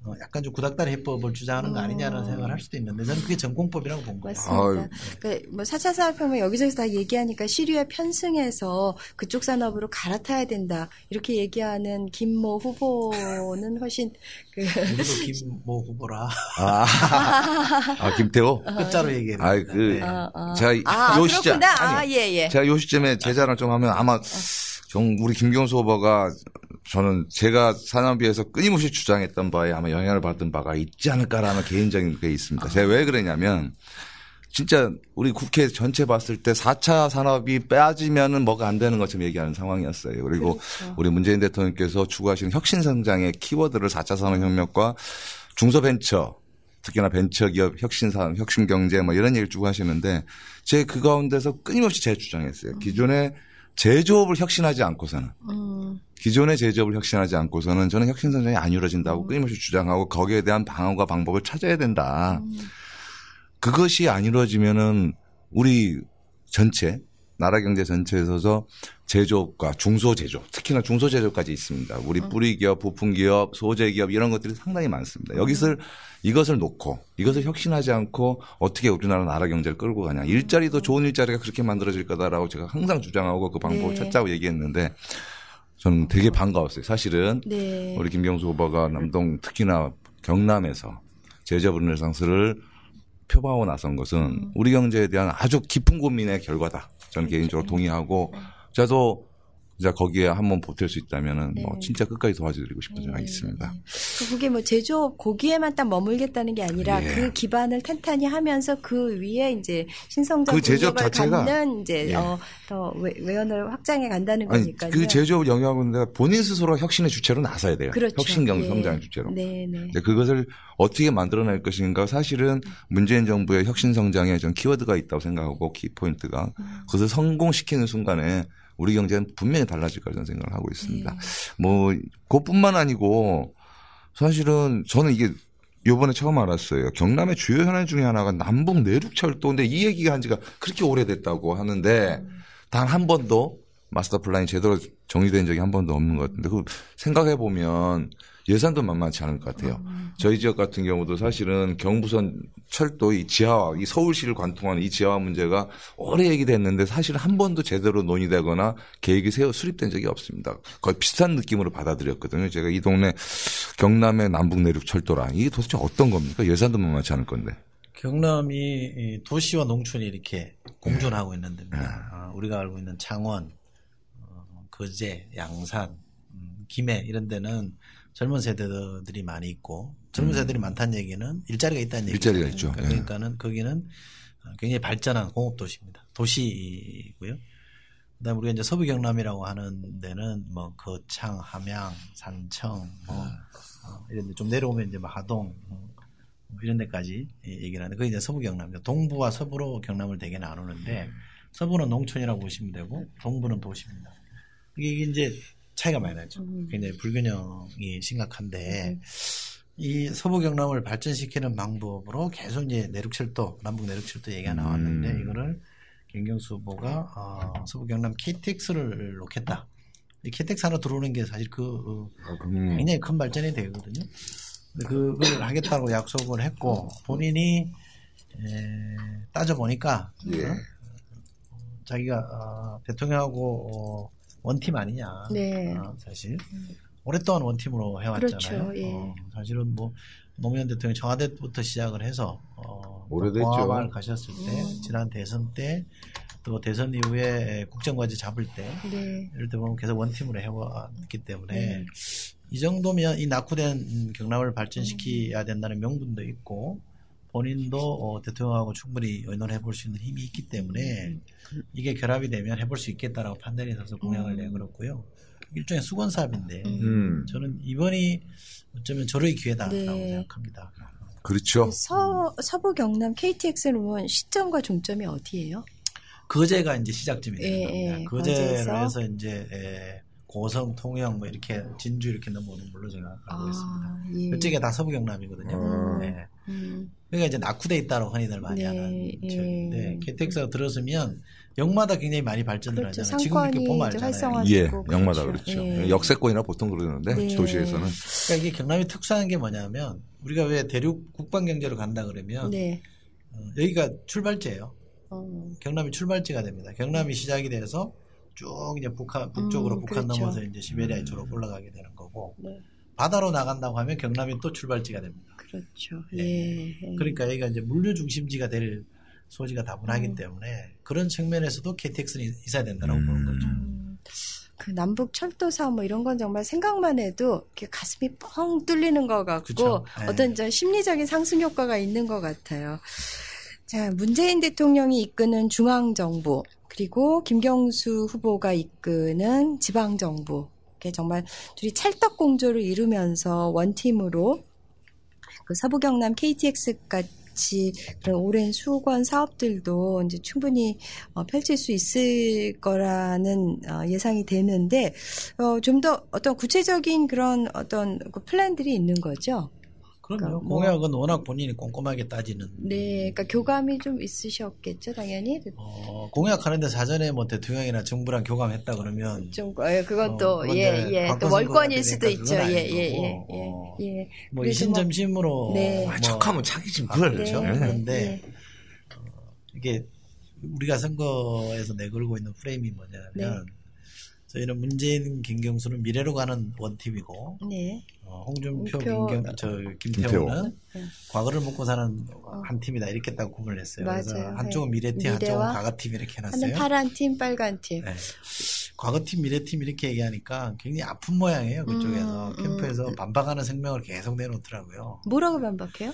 어, 약간 좀 구닥다리 해법을 주장하는 거 음. 아니냐는 생각을 할 수도 있는데 저는 그게 전공법이라고 본 거예요. 맞습니다. 그러니까 뭐 4차 산업혁명 여기저기서 다 얘기하니까 시류에 편승해서 그쪽 산업으로 갈아타야 된다. 이렇게 얘기하는 김모 후보는 훨씬 그 우리도 김모 후보라 아, 아, 김태호? 끝자로 얘기해요. 아이, 그, 어, 어. 제가 아, 요 시점, 그렇구나. 아니, 아, 예, 예. 제가 요 시점에 제 자랑 좀 하면 아마 정 우리 김경수 후보가 저는 제가 산업위에서 끊임없이 주장했던 바에 아마 영향을 받은 바가 있지 않을까라는 개인적인 게 있습니다. 제가 왜 그러냐면 진짜 우리 국회 전체 봤을 때 4차 산업이 빠지면은 뭐가 안 되는 것처럼 얘기하는 상황이었어요. 그리고 그렇죠. 우리 문재인 대통령께서 추구하시는 혁신 성장의 키워드를 4차 산업혁명과 중소벤처 특히나 벤처기업, 혁신산, 혁신경제 뭐 이런 얘기를 쭉 하시는데 제 그 가운데서 끊임없이 제 주장했어요. 기존의 제조업을 혁신하지 않고서는 음, 기존의 제조업을 혁신하지 않고서는 저는 혁신 성장이 안 이루어진다고 끊임없이 주장하고 거기에 대한 방안과 방법을 찾아야 된다. 그것이 안 이루어지면은 우리 전체 나라 경제 전체에서 제조업과 중소제조업, 특히나 중소제조업까지 있습니다. 우리 뿌리 기업, 부품 기업, 소재 기업 이런 것들이 상당히 많습니다. 여기서 이것을 놓고 이것을 혁신하지 않고 어떻게 우리나라 나라 경제를 끌고 가냐. 일자리도 좋은 일자리가 그렇게 만들어질 거다라고 제가 항상 주장하고 그 방법을 네. 찾자고 얘기했는데 저는 되게 반가웠어요. 사실은 네. 우리 김경수 후보가 남동 특히나 경남에서 제조업 르네상스를 표방하고 나선 것은 음. 우리 경제에 대한 아주 깊은 고민의 결과다. 저는. 개인적으로 동의하고 저도 이제 거기에 한번 보탤 수 있다면은 뭐 네. 진짜 끝까지 도와드리고 싶은 생각이 있습니다. 그게 뭐 제조업 고기에만 딱 머물겠다는 게 아니라 예. 그 기반을 탄탄히 하면서 그 위에 이제 신성장 그 제조업 자체가 갖는 이제 예. 어, 더 외- 외연을 확장해 간다는 거니까요. 그 제조업을 영위하고 있는데 본인 스스로 혁신의 주체로 나서야 돼요. 그렇죠. 혁신 경 예. 성장의 주체로. 네, 네. 그것을 어떻게 만들어낼 것인가 사실은 문재인 정부의 혁신 성장에 전 키워드가 있다고 생각하고 키 포인트가 음. 그것을 성공시키는 순간에 우리 경제는 분명히 달라질 거라는 생각을 하고 있습니다. 네. 뭐 그것뿐만 아니고 사실은 저는 이게 요번에 처음 알았어요. 경남의 주요 현안 중에 하나가 남북 내륙철도인데 이 얘기가 한 지가 그렇게 오래됐다고 하는데 단 한 번도 마스터 플랜이 제대로 정리된 적이 한 번도 없는 것 같은데 그 생각해 보면 예산도 만만치 않을 것 같아요. 저희 지역 같은 경우도 사실은 경부선 철도 이 지하화, 이 서울시를 관통하는 이 지하화 문제가 오래 얘기됐는데 사실 한 번도 제대로 논의되거나 계획이 세워 수립된 적이 없습니다. 거의 비슷한 느낌으로 받아들였거든요. 제가 이 동네 경남의 남북 내륙 철도라 이게 도대체 어떤 겁니까? 예산도 만만치 않을 건데. 경남이 이 도시와 농촌이 이렇게 공존하고 있는 데입니다. 아, 우리가 알고 있는 창원, 어, 거제, 양산, 음, 김해 이런 데는 젊은 세대들이 많이 있고 젊은 세대들이 많다는 얘기는 일자리가 있다는 얘기죠. 일자리가 있죠. 예. 그러니까는 거기는 굉장히 발전한 공업 도시입니다. 도시고요. 그다음에 우리가 이제 서부 경남이라고 하는 데는 뭐 거창, 함양, 산청, 뭐 어, 이런 데 좀 내려오면 이제 뭐 하동 어, 뭐 이런 데까지 얘기를 하는데 그게 이제 서부 경남입니다. 동부와 서부로 경남을 되게 나누는데 서부는 농촌이라고 보시면 되고 동부는 도시입니다. 이게 이제 차이가 많이 나죠. 굉장히 불균형이 심각한데 이 서부 경남을 발전시키는 방법으로 계속 이제 내륙철도, 남북 내륙철도 얘기가 나왔는데 음. 이거를 김경수 후보가 어, 서부 경남 KTX를 놓겠다. 이 KTX 하나 들어오는 게 사실 그 어, 음. 굉장히 큰 발전이 되거든요. 그걸 하겠다고 약속을 했고 본인이 에, 따져 보니까 예. 자기가 어, 대통령하고 어, 원팀 아니냐. 네. 어, 사실 오랫동안 원팀으로 해왔잖아요. 그렇죠, 예. 어, 사실은 뭐 노무현 대통령 청와대부터 시작을 해서 어, 오래됐죠. 가셨을 때 음. 지난 대선 때 또 대선 이후에 국정과제 잡을 때 네. 이럴 때 보면 계속 원팀으로 해왔기 때문에 네. 이 정도면 이 낙후된 경남을 발전시켜야 된다는 명분도 있고 본인도 어, 대통령하고 충분히 의논해 볼 수 있는 힘이 있기 때문에 이게 결합이 되면 해볼 수 있겠다라고 판단이 서서 공약을 음. 내걸었고요. 일종의 수건 사업인데 음. 저는 이번이 어쩌면 절호의 기회다라고 네. 생각합니다. 그렇죠. 서, 서부 경남 KTX를 보면 시점과 종점이 어디예요? 거제가 이제 시작점이 되는 예, 겁니다. 예, 거제로 거제에서. 해서 이제 에, 고성, 통영 뭐 이렇게 진주 이렇게 넘어오는 걸로 제가 알고 있습니다. 예. 그쪽에 다 서부 경남이거든요. 어. 네. 음, 그러니까 이제 낙후돼 있다고 흔히들 많이 네, 하는 예. 지역인데 KTX가 들어서면 역마다 굉장히 많이 발전을 그렇죠. 하잖아요. 지금 이렇게 보면 알잖아요. 예, 그렇죠. 영마다 그렇죠. 예. 역세권이나 보통 그러는데 네. 도시에서는 그러니까 이게 경남이 특수한 게 뭐냐면 우리가 왜 대륙 국방 경제로 간다 그러면 네. 어, 여기가 출발지예요. 어, 경남이 출발지가 됩니다. 경남이 시작이 돼서 쭉 이제 북한 북쪽으로 음, 북한 그렇죠. 넘어서 이제 시베리아 이쪽으로 올라가게 되는 거고 네. 바다로 나간다고 하면 경남이 또 출발지가 됩니다. 그렇죠. 예. 예. 그러니까 여기가 이제 물류 중심지가 될 소지가 다분하기 음. 때문에 그런 측면에서도 KTX는 있어야 된다고 보는 거죠. 음, 그 남북 철도 사업 뭐 이런 건 정말 생각만 해도 이렇게 가슴이 뻥 뚫리는 것 같고. 예. 어떤 저 심리적인 상승 효과가 있는 것 같아요. 자, 문재인 대통령이 이끄는 중앙정부 그리고 김경수 후보가 이끄는 지방정부 정말 둘이 찰떡 공조를 이루면서 원팀으로 그 서부 경남 KTX 같이 그런 오랜 수건 사업들도 이제 충분히 어, 펼칠 수 있을 거라는 어, 예상이 되는데 어, 좀 더 어떤 구체적인 그런 어떤 그 플랜들이 있는 거죠. 그럼요. 그러니까 뭐- 공약은 워낙 본인이 꼼꼼하게 따지는. 네, 그러니까 교감이 좀 있으셨겠죠, 당연히. 어, 공약하는데 사전에 뭐 대통령이나 정부랑 교감했다 그러면 좀 어, 그건 어, 또 그건 예, 이제 예, 또 월권일 수도 있죠. 그건 예, 아닌 예, 예, 예, 어. 예. 뭐 그래도 이신점심으로 네. 아, 뭐 척하면 착이지 아, 뭘. 그렇죠. 예. 그런데 네. 이게 우리가 선거에서 내걸고 있는 프레임이 뭐냐면 네. 저희는 문재인, 김경수는 미래로 가는 원팀이고 네. 어, 홍준표, 김경, 저 김태호는 네. 과거를 먹고 사는 한 팀이다 이렇게 딱 구분을 했어요. 그래서 맞아요. 한쪽은 네. 미래팀, 한쪽은 미래와 과거팀 이렇게 해놨어요. 파란 팀, 빨간 팀. 네. 과거팀, 미래팀 이렇게 얘기하니까 굉장히 아픈 모양이에요. 그쪽에서 음, 캠프에서 음. 반박하는 생명을 계속 내놓더라고요. 뭐라고 반박해요?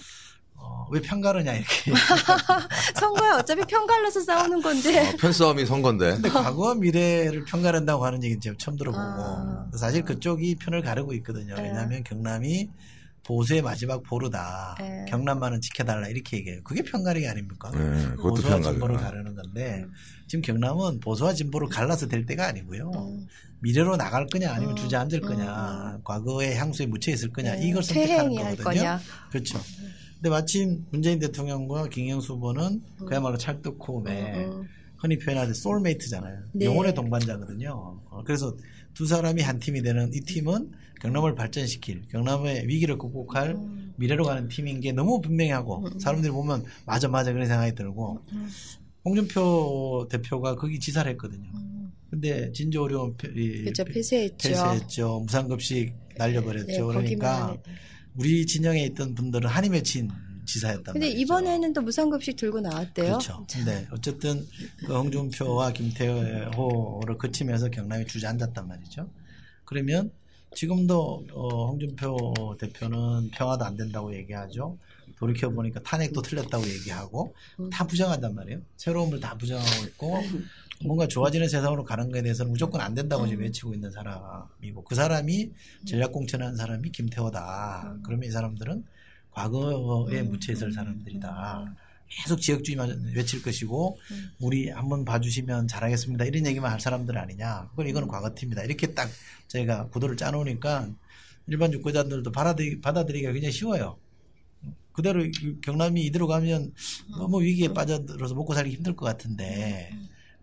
어, 왜 편가르냐 이렇게. 선거에 어차피 편갈라서 싸우는 건데. 어, 편싸움이 선건데. 근데 과거와 미래를 편가른다고 하는 얘기는 제가 처음 들어보고 아. 사실 그쪽이 편을 가르고 있거든요. 네. 왜냐하면 경남이 보수의 마지막 보루다. 네. 경남만은 지켜달라 이렇게 얘기해요. 그게 편가르기 아닙니까? 예, 그것도 보수와 진보를 편가르. 가르는 건데 음. 지금 경남은 보수와 진보를 갈라서 될 때가 아니고요. 음. 미래로 나갈 거냐 아니면 음, 주저앉을 음, 거냐 과거의 향수에 묻혀 있을 거냐 네, 이걸 선택하는 거거든요. 거냐. 그렇죠. 근데 마침 문재인 대통령과 김경수 후보는 그야말로 찰떡호흡에 음. 흔히 표현하는 소울메이트잖아요. 네. 영혼의 동반자거든요. 어, 그래서 두 사람이 한 팀이 되는 이 팀은 경남을 발전시킬 경남의 위기를 극복할 음. 미래로 가는 팀인 게 너무 분명하고 음. 사람들이 보면 맞아 맞아 그런 생각이 들고 음. 홍준표 대표가 거기 지사를 했거든요. 음. 근데 진저 어려운 폐- 이- 그렇죠. 폐쇄했죠. 폐쇄했죠. 무상급식 날려버렸죠. 네, 거기만 그러니까. 우리 진영에 있던 분들은 한이 맺힌 지사였단 근데 말이죠. 이번에는 또 무상급식 들고 나왔대요. 그렇죠. 근데 어쨌든 그 홍준표와 김태호를 거치면서 경남이 주저앉았단 말이죠. 그러면 지금도 어, 홍준표 대표는 평화도 안 된다고 얘기하죠. 돌이켜 보니까 탄핵도 틀렸다고 얘기하고 다 부정한단 말이에요. 새로움을 다 부정하고 있고 뭔가 좋아지는 세상으로 가는 것에 대해서는 무조건 안 된다고 지금 외치고 있는 사람이고 그 사람이 전략 공천한 사람이 김태호다. 그러면 이 사람들은 과거에 묻혀 있을 사람들이다. 계속 지역주의만 외칠 것이고 우리 한번 봐주시면 잘하겠습니다. 이런 얘기만 할 사람들 아니냐. 그건 이거는 과거팀이다. 이렇게 딱 저희가 구도를 짜놓으니까 일반 유권자들도 받아들이, 받아들이기가 굉장히 쉬워요. 그대로 이 경남이 이대로 가면 너무 위기에 빠져들어서 먹고 살기 힘들 것 같은데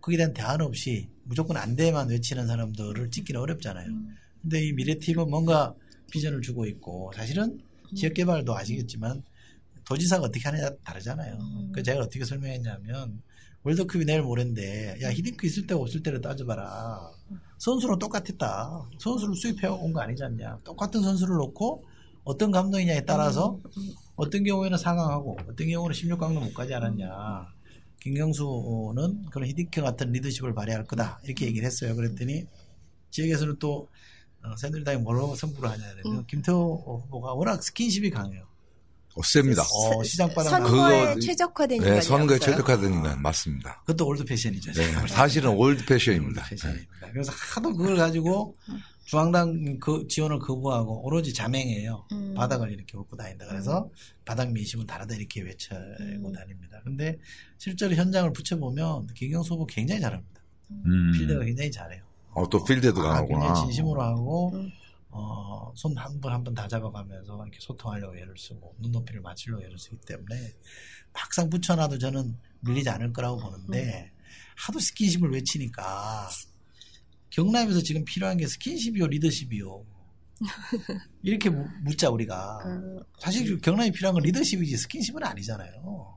거기에 대한 대안 없이 무조건 안 돼만 외치는 사람들을 찍기는 어렵잖아요. 근데 이 미래팀은 뭔가 비전을 주고 있고 사실은 지역개발도 아시겠지만 도지사가 어떻게 하느냐 다르잖아요. 그 제가 어떻게 설명했냐면 월드컵이 내일 모레인데 야 히딩크 있을 때가 없을 때를 따져봐라. 선수는 똑같았다. 선수를 수입해 온 거 아니지 않냐. 똑같은 선수를 놓고 어떤 감독이냐에 따라서 어떤 경우에는 4강하고 어떤 경우는 16강도 못 가지 않았냐. 김경수는 그런 히딩크 같은 리더십을 발휘할 거다. 이렇게 얘기를 했어요. 그랬더니 지역에서는 또 어, 새누리당이 뭘로 승부를 하냐면 김태호 후보가 워낙 스킨십이 강해요. 어, 셉니다. 어, 시장바닥 선거에 그거- 최적화된 네, 선거에. 최적화된 인간 맞습니다. 그것도 old fashion이죠. 네, 사실은 old fashion입니다. 네. fashion입니다. 그래서 하도 그걸 가지고 중앙당 그 지원을 거부하고 오로지 잠행이에요. 음. 바닥을 이렇게 훑고 다닌다. 그래서 바닥 민심은 다르다 이렇게 외치고 다닙니다. 근데 실제로 현장을 붙여보면 김경수 후보 굉장히 잘합니다. 음. 필드가 굉장히 잘해요. 어, 또 필드도 아, 강하구나. 굉장히 진심으로 하고 음. 어, 손 한 번 한 번 다 잡아가면서 이렇게 소통하려고 애를 쓰고 눈높이를 맞추려고 애를 쓰기 때문에 막상 붙여놔도 저는 밀리지 않을 거라고 보는데 하도 스킨십을 외치니까 경남에서 지금 필요한 게 스킨십이요 리더십이요 이렇게 무- 묻자 우리가 어, 사실 경남이 필요한 건 리더십이지 스킨십은 아니잖아요.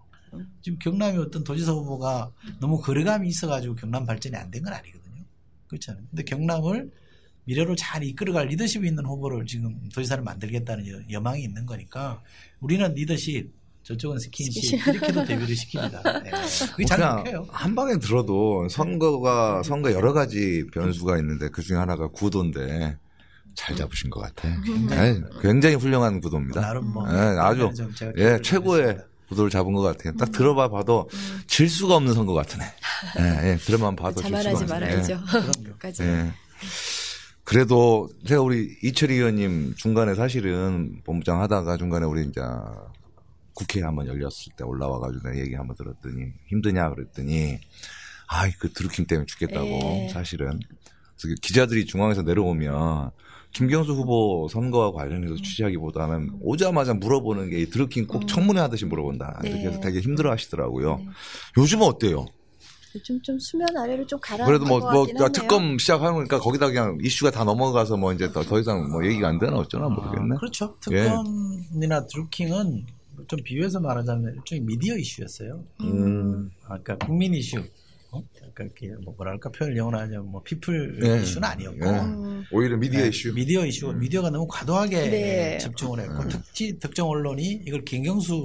지금 경남의 어떤 도지사 후보가 너무 거래감이 있어가지고 경남 발전이 안 된 건 아니거든요. 그렇잖아요. 근데 경남을 미래로 잘 이끌어갈 리더십이 있는 후보를 지금 도지사를 만들겠다는 여- 여망이 있는 거니까 우리는 리더십, 저쪽은 스킨십 이렇게도 대비를 시킵니다. 네. 그게 잘 그냥 먹혀요. 한 방에 들어도 선거가 선거 여러 가지 변수가 있는데 그 중에 하나가 구도인데 잘 잡으신 것 같아. 네, 굉장히 훌륭한 구도입니다. 나름 뭐 네, 아주 예 최고의. 구도를 잡은 것 같아요. 딱 들어봐 봐도 질 수가 없는 선거 같으네. 예, 예, 들어만 봐도 질 수가 자만하지 없네. 말아야죠. 그럼요. 까지. 예. 예. 그래도 제가 우리 이철희 의원님 중간에 사실은 본부장 하다가 중간에 우리 이제 국회 한번 열렸을 때 올라와가지고 내가 얘기 한번 들었더니 힘드냐 그랬더니 아이 그 드루킹 때문에 죽겠다고 예. 사실은 그래서 기자들이 중앙에서 내려오면 김경수 후보 선거와 관련해서 취재하기보다는 오자마자 물어보는 게 이 드루킹 꼭 청문회 하듯이 물어본다 이렇게 해서 네. 되게 힘들어 하시더라고요 네. 요즘은 어때요? 요즘 좀 수면 아래로 좀 가라앉은 그래도 뭐, 것 뭐, 같긴 하네요. 특검 시작하니까 거기다 그냥 이슈가 다 넘어가서 뭐 이제 더, 더 이상 뭐 얘기가 안 되나 어쩌나 모르겠네. 아, 그렇죠. 예. 특검이나 드루킹은 좀 비유해서 말하자면 일종의 미디어 이슈였어요. 음, 아까 국민 이슈. 어? 아까 이렇게 뭐 뭐랄까 표현을 영어로 하자면 뭐 people 예. 이슈는 아니었고 예. 음, 오히려 미디어 네, 이슈. 미디어 이슈, 미디어가 너무 과도하게 네. 집중을 했고 음. 특히 특정 언론이 이걸 김경수의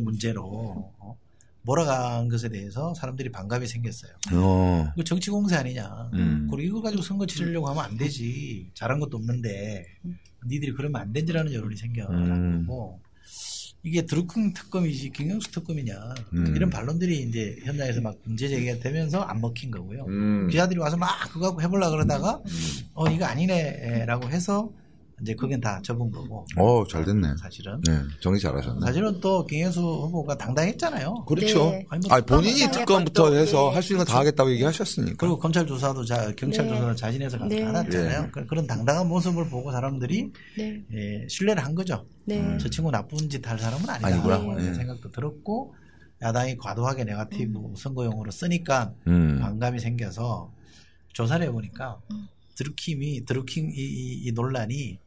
문제로 어, 몰아간 것에 대해서 사람들이 반감이 생겼어요. 어, 이거 정치 공세 아니냐. 음. 그리고 이걸 가지고 선거 치르려고 하면 안 되지. 잘한 것도 없는데 니들이 그러면 안 된지라는 여론이 생겨나는 음. 거고 이게 드루킹 특검이지 김경수 특검이냐 음. 이런 반론들이 이제 현장에서 막 문제 제기가 되면서 안 먹힌 거고요. 음. 기자들이 와서 막 그거 갖고 해보려 그러다가 어 이거 아니네라고 해서 이제 그건 다 접은 거고. 어, 잘 됐네. 사실은 네, 정리 잘 하셨네. 사실은 또 김경수 후보가 당당했잖아요. 그렇죠. 네. 아니, 뭐 아니, 본인이 특검 특검부터 해서 네. 할수 있는 거 다 하겠다고 얘기하셨으니까. 그리고 검찰 조사도 자 경찰 네. 조사를 자신해서 가서 네. 받았잖아요. 예. 그- 그런 당당한 모습을 보고 사람들이 네. 예, 신뢰를 한 거죠. 네. 음. 저 친구 나쁜 짓 할 사람은 아니다. 아니구나. 라는 예. 생각도 들었고 야당이 과도하게 네가티브 선거용으로 쓰니까 음. 반감이 생겨서 조사를 해보니까 음. 드루킹이 드루킹 이, 이- 이 논란이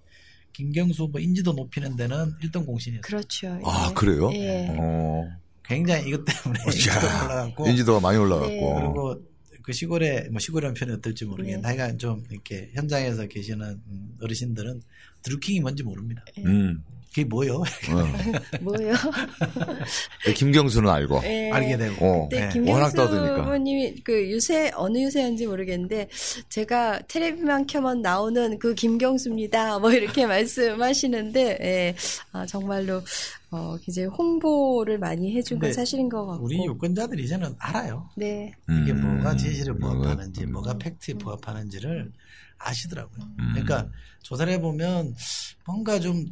김경수 후보 인지도 높이는 데는 1등 공신이었어요. 그렇죠. 아, 예. 그래요? 예. 어, 굉장히 이것 때문에 인지도 야, 올라갔고 인지도가 많이 올라갔고. 네. 그리고 그 시골에 뭐 시골이라는 표현이 어떨지 모르겠는데 네. 하여간 좀 이렇게 현장에서 계시는 음, 어르신들은 드루킹이 뭔지 모릅니다. 음. 그게 뭐요? 어. 뭐요? 네, 김경수는 알고. 예. 알게 되고. 어. 네, 네. 워낙 김경수 떠드니까. 부모님이 그 요새 어느 요새인지 모르겠는데 제가 텔레비만 켜면 나오는 그 김경수입니다. 뭐 이렇게 말씀하시는데 예, 아, 정말로 어, 이제 홍보를 많이 해준 건 사실인 것 같고. 우리 유권자들이 이제는 알아요. 네. 이게 음. 뭐가 진실에 부합하는지, 음. 뭐가 팩트에 부합하는지를 아시더라고요. 음. 그러니까 조사를 해보면 뭔가 좀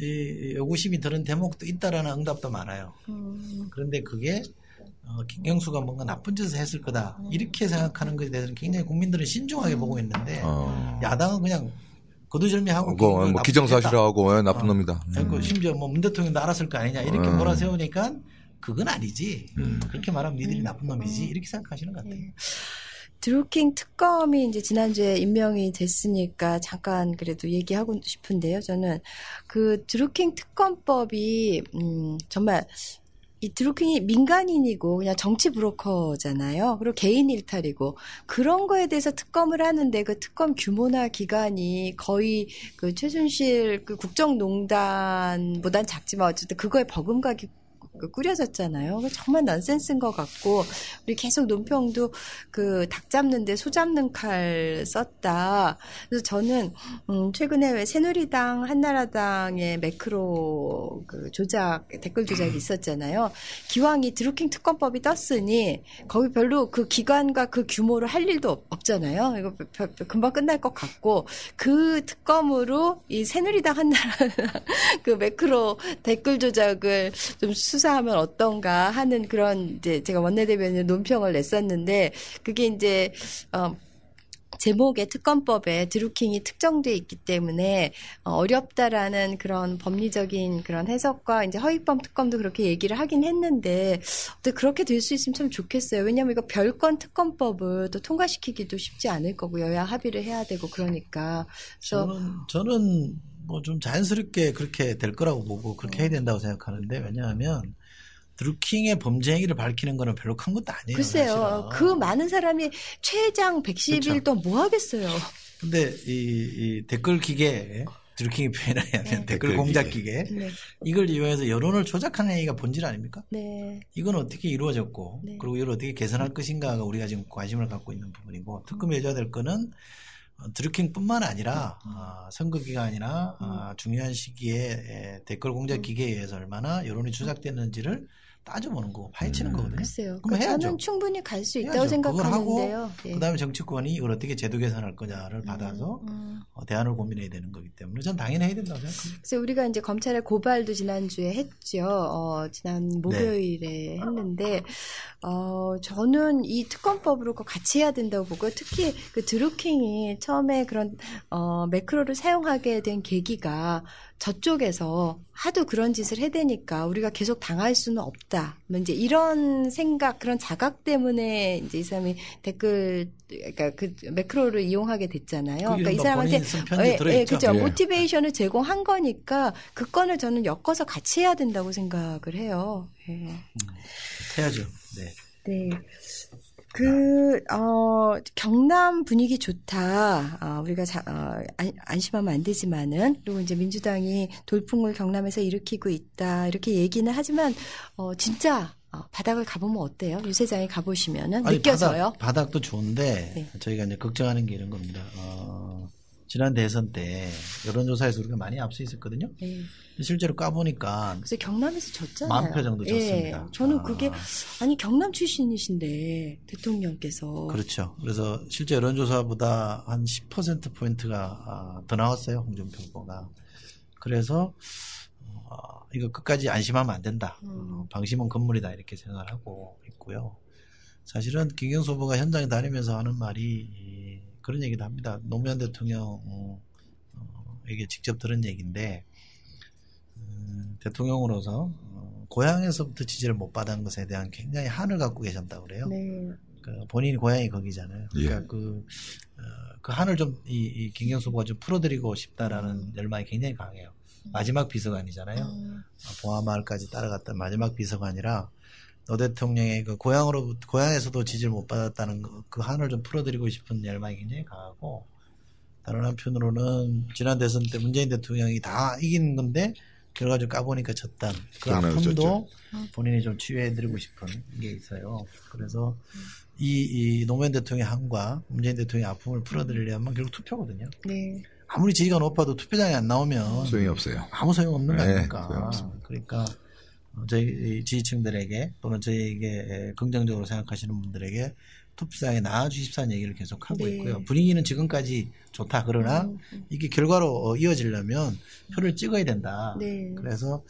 이, 의구심이 드는 대목도 있다라는 응답도 많아요. 음, 그런데 그게 어, 김경수가 뭔가 나쁜 짓을 했을 거다 이렇게 생각하는 것에 대해서는 굉장히 국민들은 신중하게 보고 있는데 어. 야당은 그냥 거두절미하고 어, 뭐 나쁜 기정사실하고 예, 나쁜 어. 놈이다. 짓했다. 그리고 음. 심지어 뭐 문 대통령도 알았을 거 아니냐 이렇게 음. 몰아세우니까 그건 아니지. 음. 그렇게 말하면 니들이 나쁜 놈이지 이렇게 생각하시는 것 같아요. 네. 드루킹 특검이 이제 지난주에 임명이 됐으니까 잠깐 그래도 얘기하고 싶은데요. 저는 그 드루킹 특검법이 음 정말 이 드루킹이 민간인이고 그냥 정치 브로커잖아요. 그리고 개인 일탈이고 그런 거에 대해서 특검을 하는데 그 특검 규모나 기간이 거의 그 최순실 그 국정농단보단 작지만 어쨌든 그거에 버금가기 그 꾸려졌잖아요. 그거 정말 넌센스인 것 같고 우리 계속 논평도 그 닭 잡는데 소 잡는 칼 썼다. 그래서 저는 음 최근에 왜 새누리당 한나라당의 매크로 그 조작 댓글 조작이 있었잖아요. 기왕이 드루킹 특검법이 떴으니 거기 별로 그 기관과 그 규모로 할 일도 없- 없잖아요. 이거 금방 끝날 것 같고 그 특검으로 이 새누리당 한나라당 그 매크로 댓글 조작을 좀 수사 하면 어떤가 하는 그런 이제 제가 원내대변인 논평을 냈었는데 그게 이제 어 제목의 특검법에 드루킹이 특정돼 있기 때문에 어, 어렵다라는 그런 법리적인 그런 해석과 이제 허위범 특검도 그렇게 얘기를 하긴 했는데 또 그렇게 될 수 있으면 참 좋겠어요. 왜냐하면 이거 별건 특검법을 또 통과시키기도 쉽지 않을 거고 여야 합의를 해야 되고 그러니까 그래서 저는 저는 뭐 좀 자연스럽게 그렇게 될 거라고 보고 그렇게 해야 된다고 생각하는데 왜냐하면 드루킹의 범죄 행위를 밝히는 거는 별로 큰 것도 아니에요. 글쎄요. 사실은. 그 많은 사람이 최장 110일 그렇죠. 동안 뭐 하겠어요. 근데 이, 이 댓글 기계 드루킹이 표현을 하면 네. 댓글 공작 기계. 네. 이걸 이용해서 여론을 조작하는 행위가 본질 아닙니까? 네. 이건 어떻게 이루어졌고 네. 그리고 이걸 어떻게 개선할 것인가가 우리가 지금 관심을 갖고 있는 부분이고 특검이 해줘야 될 거는 어, 드루킹뿐만 아니라 아, 선거 기간이나 아, 중요한 시기에 에, 댓글 공작 기계에 의해서 얼마나 여론이 조작됐는지를 따져보는 거고 파헤치는 음. 거거든요. 글쎄요. 그럼 그러니까 해야죠. 저는 충분히 갈 수 있다고 생각하는데요. 예. 그다음에 정치권이 이걸 어떻게 제도 개선할 거냐를 받아서 음. 어, 대안을 고민해야 되는 거기 때문에 전 당연히 해야 된다고 생각합니다. 그래서 우리가 이제 검찰에 고발도 지난주에 했죠. 어, 지난 네. 목요일에 했는데, 어, 저는 이 특검법으로 같이 해야 된다고 보고, 특히 그 드루킹이 처음에 그런, 어, 매크로를 사용하게 된 계기가 저쪽에서 하도 그런 짓을 해대니까 우리가 계속 당할 수는 없다. 뭐 이제 이런 생각, 그런 자각 때문에 이제 이 사람이 댓글, 그러니까 그 매크로를 이용하게 됐잖아요. 그 그러니까 이 사람한테 편지 들어있죠. 그죠. 예. 모티베이션을 제공한 거니까 그 건을 저는 엮어서 같이 해야 된다고 생각을 해요. 예. 해야죠. 네. 네. 그, 어, 경남 분위기 좋다. 아, 우리가 자, 어, 안, 안심하면 안 되지만은. 그리고 이제 민주당이 돌풍을 경남에서 일으키고 있다. 이렇게 얘기는 하지만, 어, 진짜, 어, 바닥을 가보면 어때요? 유세장에 가보시면은 아니, 느껴져요? 바닥, 도 좋은데 네. 저희가 이제 걱정하는 게 이런 겁니다. 어, 지난 대선 때 여론조사에서 우리가 많이 앞서 있었거든요. 네. 실제로 까보니까 그래서 경남에서 졌잖아요. 만표 정도 졌습니다. 예, 저는 아. 그게 아니 경남 출신이신데 대통령께서 그렇죠. 그래서 실제 여론조사보다 한 10% 포인트가 아, 더 나왔어요. 홍준표 후보가. 그래서 어, 이거 끝까지 안심하면 안 된다. 음. 어, 방심은 건물이다 이렇게 생각을 하고 있고요. 사실은 김경수 후보가 현장에 다니면서 하는 말이 이, 그런 얘기도 합니다. 노무현 대통령 어, 어, 에게 직접 들은 얘기인데 음, 대통령으로서 어, 고향에서부터 지지를 못 받은 것에 대한 굉장히 한을 갖고 계셨다고 그래요. 네. 그 본인이 고향이 거기잖아요. 그러니까 예. 그, 어, 그 한을 좀, 이, 이 김경수 후보가 좀 풀어드리고 싶다라는 열망이 굉장히 강해요. 마지막 비서관이잖아요. 음, 어, 봉하마을까지 따라갔던 마지막 비서관이라 노 대통령의 그 고향으로, 고향에서도 지지를 못 받았다는 그, 그 한을 좀 풀어드리고 싶은 열망이 굉장히 강하고 다른 한편으로는 지난 대선 때 문재인 대통령이 다 이긴 건데 결과적으로 까보니까 졌단 그 아픔도 본인이 좀 치유해드리고 싶은 게 있어요. 그래서 이, 이 노무현 대통령의 한과 문재인 대통령의 아픔을 풀어드리려면 결국 투표거든요. 네. 아무리 지지가 높아도 투표장에 안 나오면 소용이 없어요. 아무 소용 없는 거 네, 아닙니까? 소용없습니다. 그러니까 어, 저희 지지층들에게 또는 저희에게 긍정적으로 생각하시는 분들에게 투표장에 나와주십사는 얘기를 계속 하고 네. 있고요. 분위기는 지금까지 좋다. 그러나 음, 이게 결과로 어, 이어지려면 표를 찍어야 된다. 네. 그래서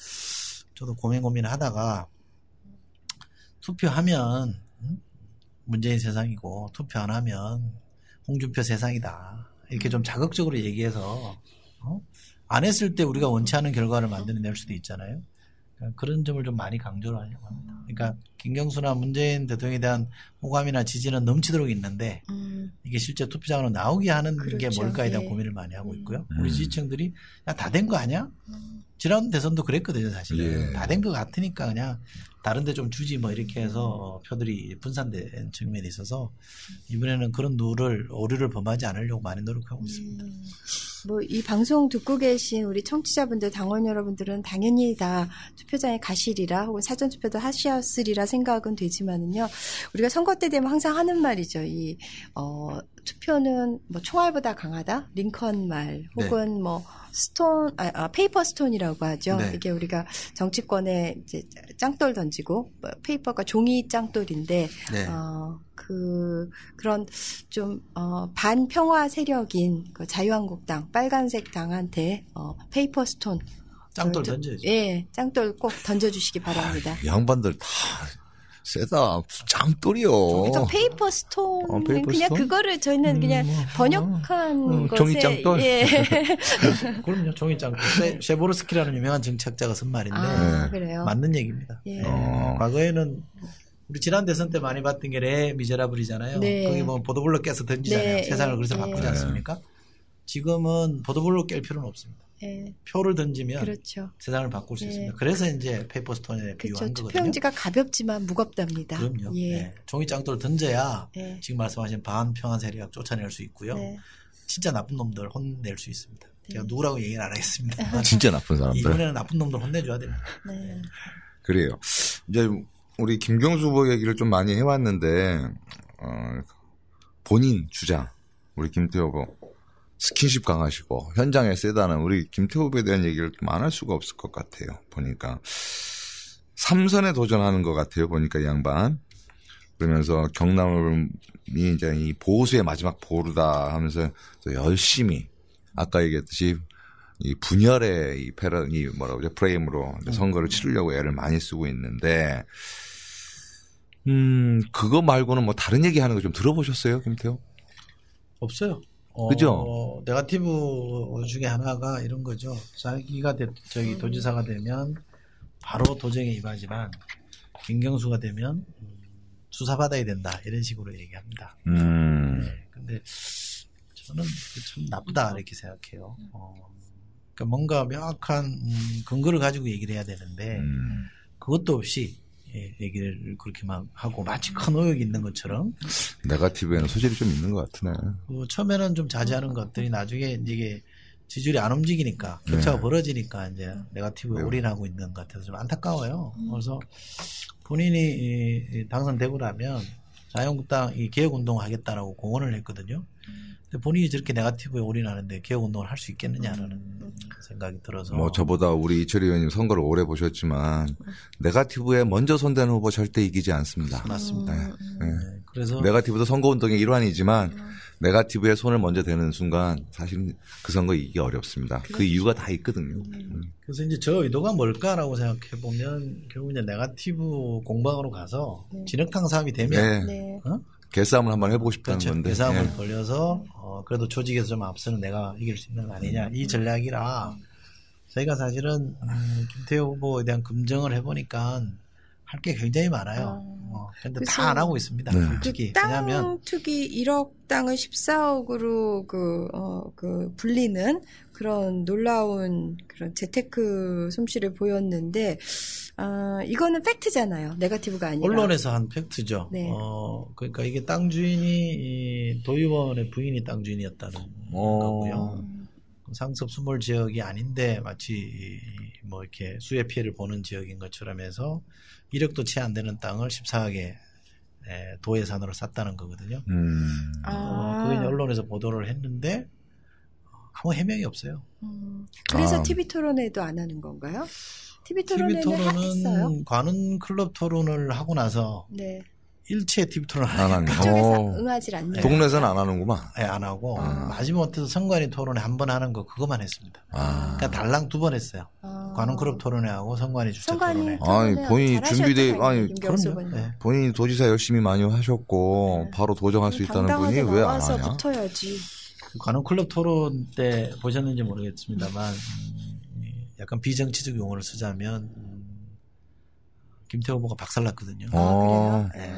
저도 고민 고민 하다가 투표하면 음? 문재인 세상이고 투표 안 하면 홍준표 세상이다. 이렇게 좀 자극적으로 얘기해서 어? 안 했을 때 우리가 원치 않은 결과를 만들어낼 수도 있잖아요. 그런 점을 좀 많이 강조를 하려고 합니다. 그러니까 김경수나 문재인 대통령에 대한 호감이나 지지는 넘치도록 있는데 음, 이게 실제 투표장으로 나오게 하는 게 그렇죠. 뭘까에 대한 예. 고민을 많이 하고 있고요. 음. 우리 지지층들이 다된 거 아니야? 지난 대선도 그랬거든요, 사실. 예. 다된거 같으니까 그냥 다른 데 좀 주지 뭐 이렇게 해서 어, 표들이 분산된 측면이 있어서 이번에는 그런 누를 오류를 범하지 않으려고 많이 노력하고 있습니다. 뭐 이 방송 듣고 계신 우리 청취자분들, 당원 여러분들은 당연히 다 투표장에 가시리라 혹은 사전 투표도 하셨으리라 생각은 되지만은요. 우리가 선거 때 되면 항상 하는 말이죠. 이 어, 투표는 뭐 총알보다 강하다, 링컨 말 네. 혹은 뭐 stone, 아, 아, paper stone이라고 하죠. 네. 이게 우리가 정치권에 이제 짱돌 던지고 뭐 paper가 종이 짱돌인데 네. 어, 그, 그런 좀, 어, 반평화 세력인 그 자유한국당, 빨간색 당한테, 어, paper stone. 짱돌 던져야죠. 예, 짱돌 꼭 던져주시기 바랍니다. 이 양반들 다 세다. 그래서 paper stone. 어, paper 그냥 stone? 그거를 저희는 그냥 번역한 음, 것에. 종이 짱돌? 예. 그럼요, 종이 짱돌. 쉐, 쉐보르스키라는 유명한 정치학자가 쓴 말인데 아, 네. 그래요. 맞는 얘기입니다. 예. 어. 과거에는 우리 지난 대선 때 많이 봤던 게 레 미제라블이잖아요. 네. 거기 뭐 보도블록 깨서 던지잖아요. 네, 세상을 그래서 네. 바꾸지 네. 않습니까? 지금은 보도블록 깰 필요는 없습니다. 예. 표를 던지면 그렇죠. 세상을 바꿀 수 네. 있습니다. 그래서 이제 페이퍼스톤에 그렇죠. 비유한 거거든요. 투표용지가 가볍지만 무겁답니다. 그럼요. 예. 네. 종이 짱돌 던져야 예. 지금 말씀하신 반평화 세력 쫓아낼 수 있고요. 네. 진짜 나쁜 놈들 혼낼 수 있습니다. 제가 네. 누구라고 얘기는 안 하겠습니다. 진짜 나쁜 사람들. 이번에는 나쁜 놈들 혼내줘야 됩니다. 네. 그래요. 이제 우리 김경수 후보 얘기를 좀 많이 해왔는데 어, 본인 주장 우리 김태호 후보 스킨십 강하시고 현장에 세다는 우리 김태호 후보에 대한 얘기를 좀 안 할 수가 없을 것 같아요. 보니까 삼선에 도전하는 것 같아요. 보니까 이 양반 그러면서 경남이 이제 이 보수의 마지막 보루다 하면서 또 열심히 아까 얘기했듯이 이 분열의 이 패러 이 뭐라고 그러죠 프레임으로 이제 선거를 치르려고 애를 많이 쓰고 있는데 음 그거 말고는 뭐 다른 얘기 하는 거 좀 들어보셨어요 김태호? 없어요. 어, 그죠? 네가티브 중에 하나가 이런 거죠. 자기가 대, 저기 도지사가 되면 바로 도정에 임하지만 김경수가 되면 음, 수사받아야 된다 이런 식으로 얘기합니다. 음 네, 근데 저는 참 나쁘다 이렇게 생각해요. 어, 그러니까 뭔가 명확한 음, 근거를 가지고 얘기를 해야 되는데 음. 그것도 없이 예, 얘기를 그렇게 막 하고 마치 큰 의혹이 있는 것처럼 네가티브에는 소질이 좀 있는 것 같으네. 그 처음에는 좀 자제하는 것들이 나중에 이게 지지율이 안 움직이니까 격차가 네. 벌어지니까 이제 네가티브에 네. 올인하고 있는 것 같아서 좀 안타까워요. 그래서 본인이 이 당선되고 나면 자유한국당 이 개혁운동 하겠다라고 공언을 했거든요. 본인이 저렇게 네가티브에 올인하는데 개혁운동을 할 수 있겠느냐라는 생각이 들어서 뭐 저보다 우리 이철희 의원님 선거를 오래 보셨지만 네가티브에 먼저 손대는 후보 절대 이기지 않습니다. 맞습니다. 네. 네. 네, 그래서 네가티브도 선거운동의 일환이지만 네가티브에 손을 먼저 대는 순간 사실 그 선거 이기기 어렵습니다. 그 이유가 다 있거든요. 음. 그래서 이제 저 의도가 뭘까라고 생각해 보면 결국 이제 네가티브 공방으로 가서 네. 진흙탕 싸움이 되면 네. 네. 개싸움을 한번 해보고 싶다는 그렇죠. 건데. 대상을 예. 벌려서 어, 그래도 조직에서 좀 앞서는 내가 이길 수 있는 거 아니냐 이 전략이라 저희가 사실은 음, 김태호 후보에 대한 검증을 해보니까 할 게 굉장히 많아요. 어, 근데 그래서 다안 하고 있습니다. 네. 솔직히 땅 왜냐하면 투기 1억 땅을 14억으로 그, 어, 그 불리는 그런 놀라운 그런 재테크 솜씨를 보였는데 어, 이거는 팩트잖아요. 네가티브가 아니라. 언론에서 한 팩트죠. 네. 어, 그러니까 이게 땅 주인이 이 도의원의 부인이 땅 주인이었다는 어. 거고요. 상습 수몰 지역이 아닌데 마치 이- 뭐 이렇게 수해 피해를 보는 지역인 것처럼 해서 이력도 채 안 되는 땅을 14억에 에, 도해산으로 샀다는 거거든요. 음. 아. 어, 그게 이제 언론에서 보도를 했는데 아무 해명이 없어요. 음, 그래서 아. TV 토론회도 안 하는 건가요? TV 했어요. 토론은 관훈 클럽 토론을 하고 나서 네. 일체 TV 토론을 안 하네. 그쪽에서 어. 응하지 않는. 동네에서는 안 하는구만. 예, 안 하고 아. 마지못해서 선관위 토론회 한 번 하는 거 그것만 했습니다. 아. 그러니까 달랑 두 번 했어요. 아. 관훈 클럽 토론회하고 선관위 주최 선관위 토론회. 아니, 잘하셨다, 준비돼- 아니, 그럼요. 의원님. 예. 본인이 도지사 열심히 많이 하셨고 네. 바로 도정할 수 있다는 분이 왜 안 하냐? 붙어야지. 그 관훈 클럽 토론 때 보셨는지 모르겠습니다만 음, 이 약간 비정치적 용어를 쓰자면 음, 김태호 후보가 박살났거든요. 어. 그래요? 예.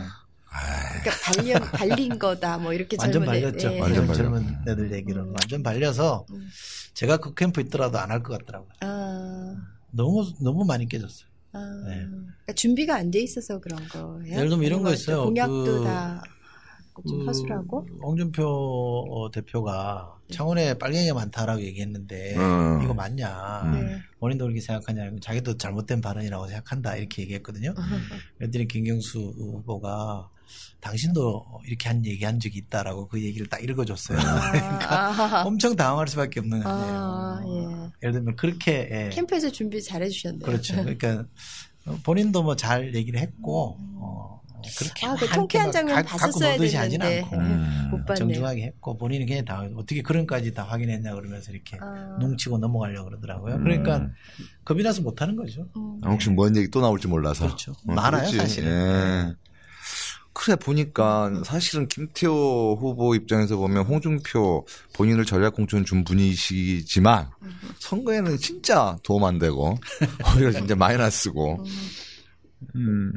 그러니까 발려, 발린 거다, 뭐 이렇게 완전 젊은 애- 발렸죠. 예. 완전 젊은, 애들 얘기로는 음. 완전 발려서 음. 제가 제가 그 캠프 있더라도 안 할 것 같더라고요. 아, 너무 너무 많이 깨졌어요. 아. 네. 그러니까 준비가 안 돼 있어서 그런 거예요. 예를 들면 이런 거 있어요. 공약도 그- 다 좀 그 허술하고. 홍준표 어, 대표가 창원에 빨갱이가 많다라고 얘기했는데 음. 이거 맞냐? 음. 네. 본인도 그렇게 생각하냐? 자기도 잘못된 발언이라고 생각한다 이렇게 얘기했거든요. 그랬더니 김경수 후보가 당신도 이렇게 한 얘기한 적이 있다라고 그 얘기를 딱 읽어줬어요. 아, 엄청 당황할 수밖에 없는 거 아. 예. 예를 들면 그렇게 예. 캠프에서 준비 잘 해주셨네요. 그렇죠. 그러니까 본인도 뭐 잘 얘기를 했고 어, 그렇게 아, 그막 통쾌한 장면 봤었어야 됐는데. 않고 음. 못 봤네요. 정중하게 했고 본인이 그냥 다 어떻게 그런까지 다 확인했냐 그러면서 이렇게 아. 농치고 넘어가려고 그러더라고요. 음. 그러니까 겁이 나서 못 하는 거죠. 음. 아, 혹시 뭔 얘기 또 나올지 몰라서. 그렇죠. 어, 많아요, 그렇지. 사실은. 예. 그래 보니까 사실은 김태호 후보 입장에서 보면 홍준표 본인을 전략 공천 준 분이시지만 선거에는 진짜 도움 안 되고 오히려 진짜 마이너스고 음.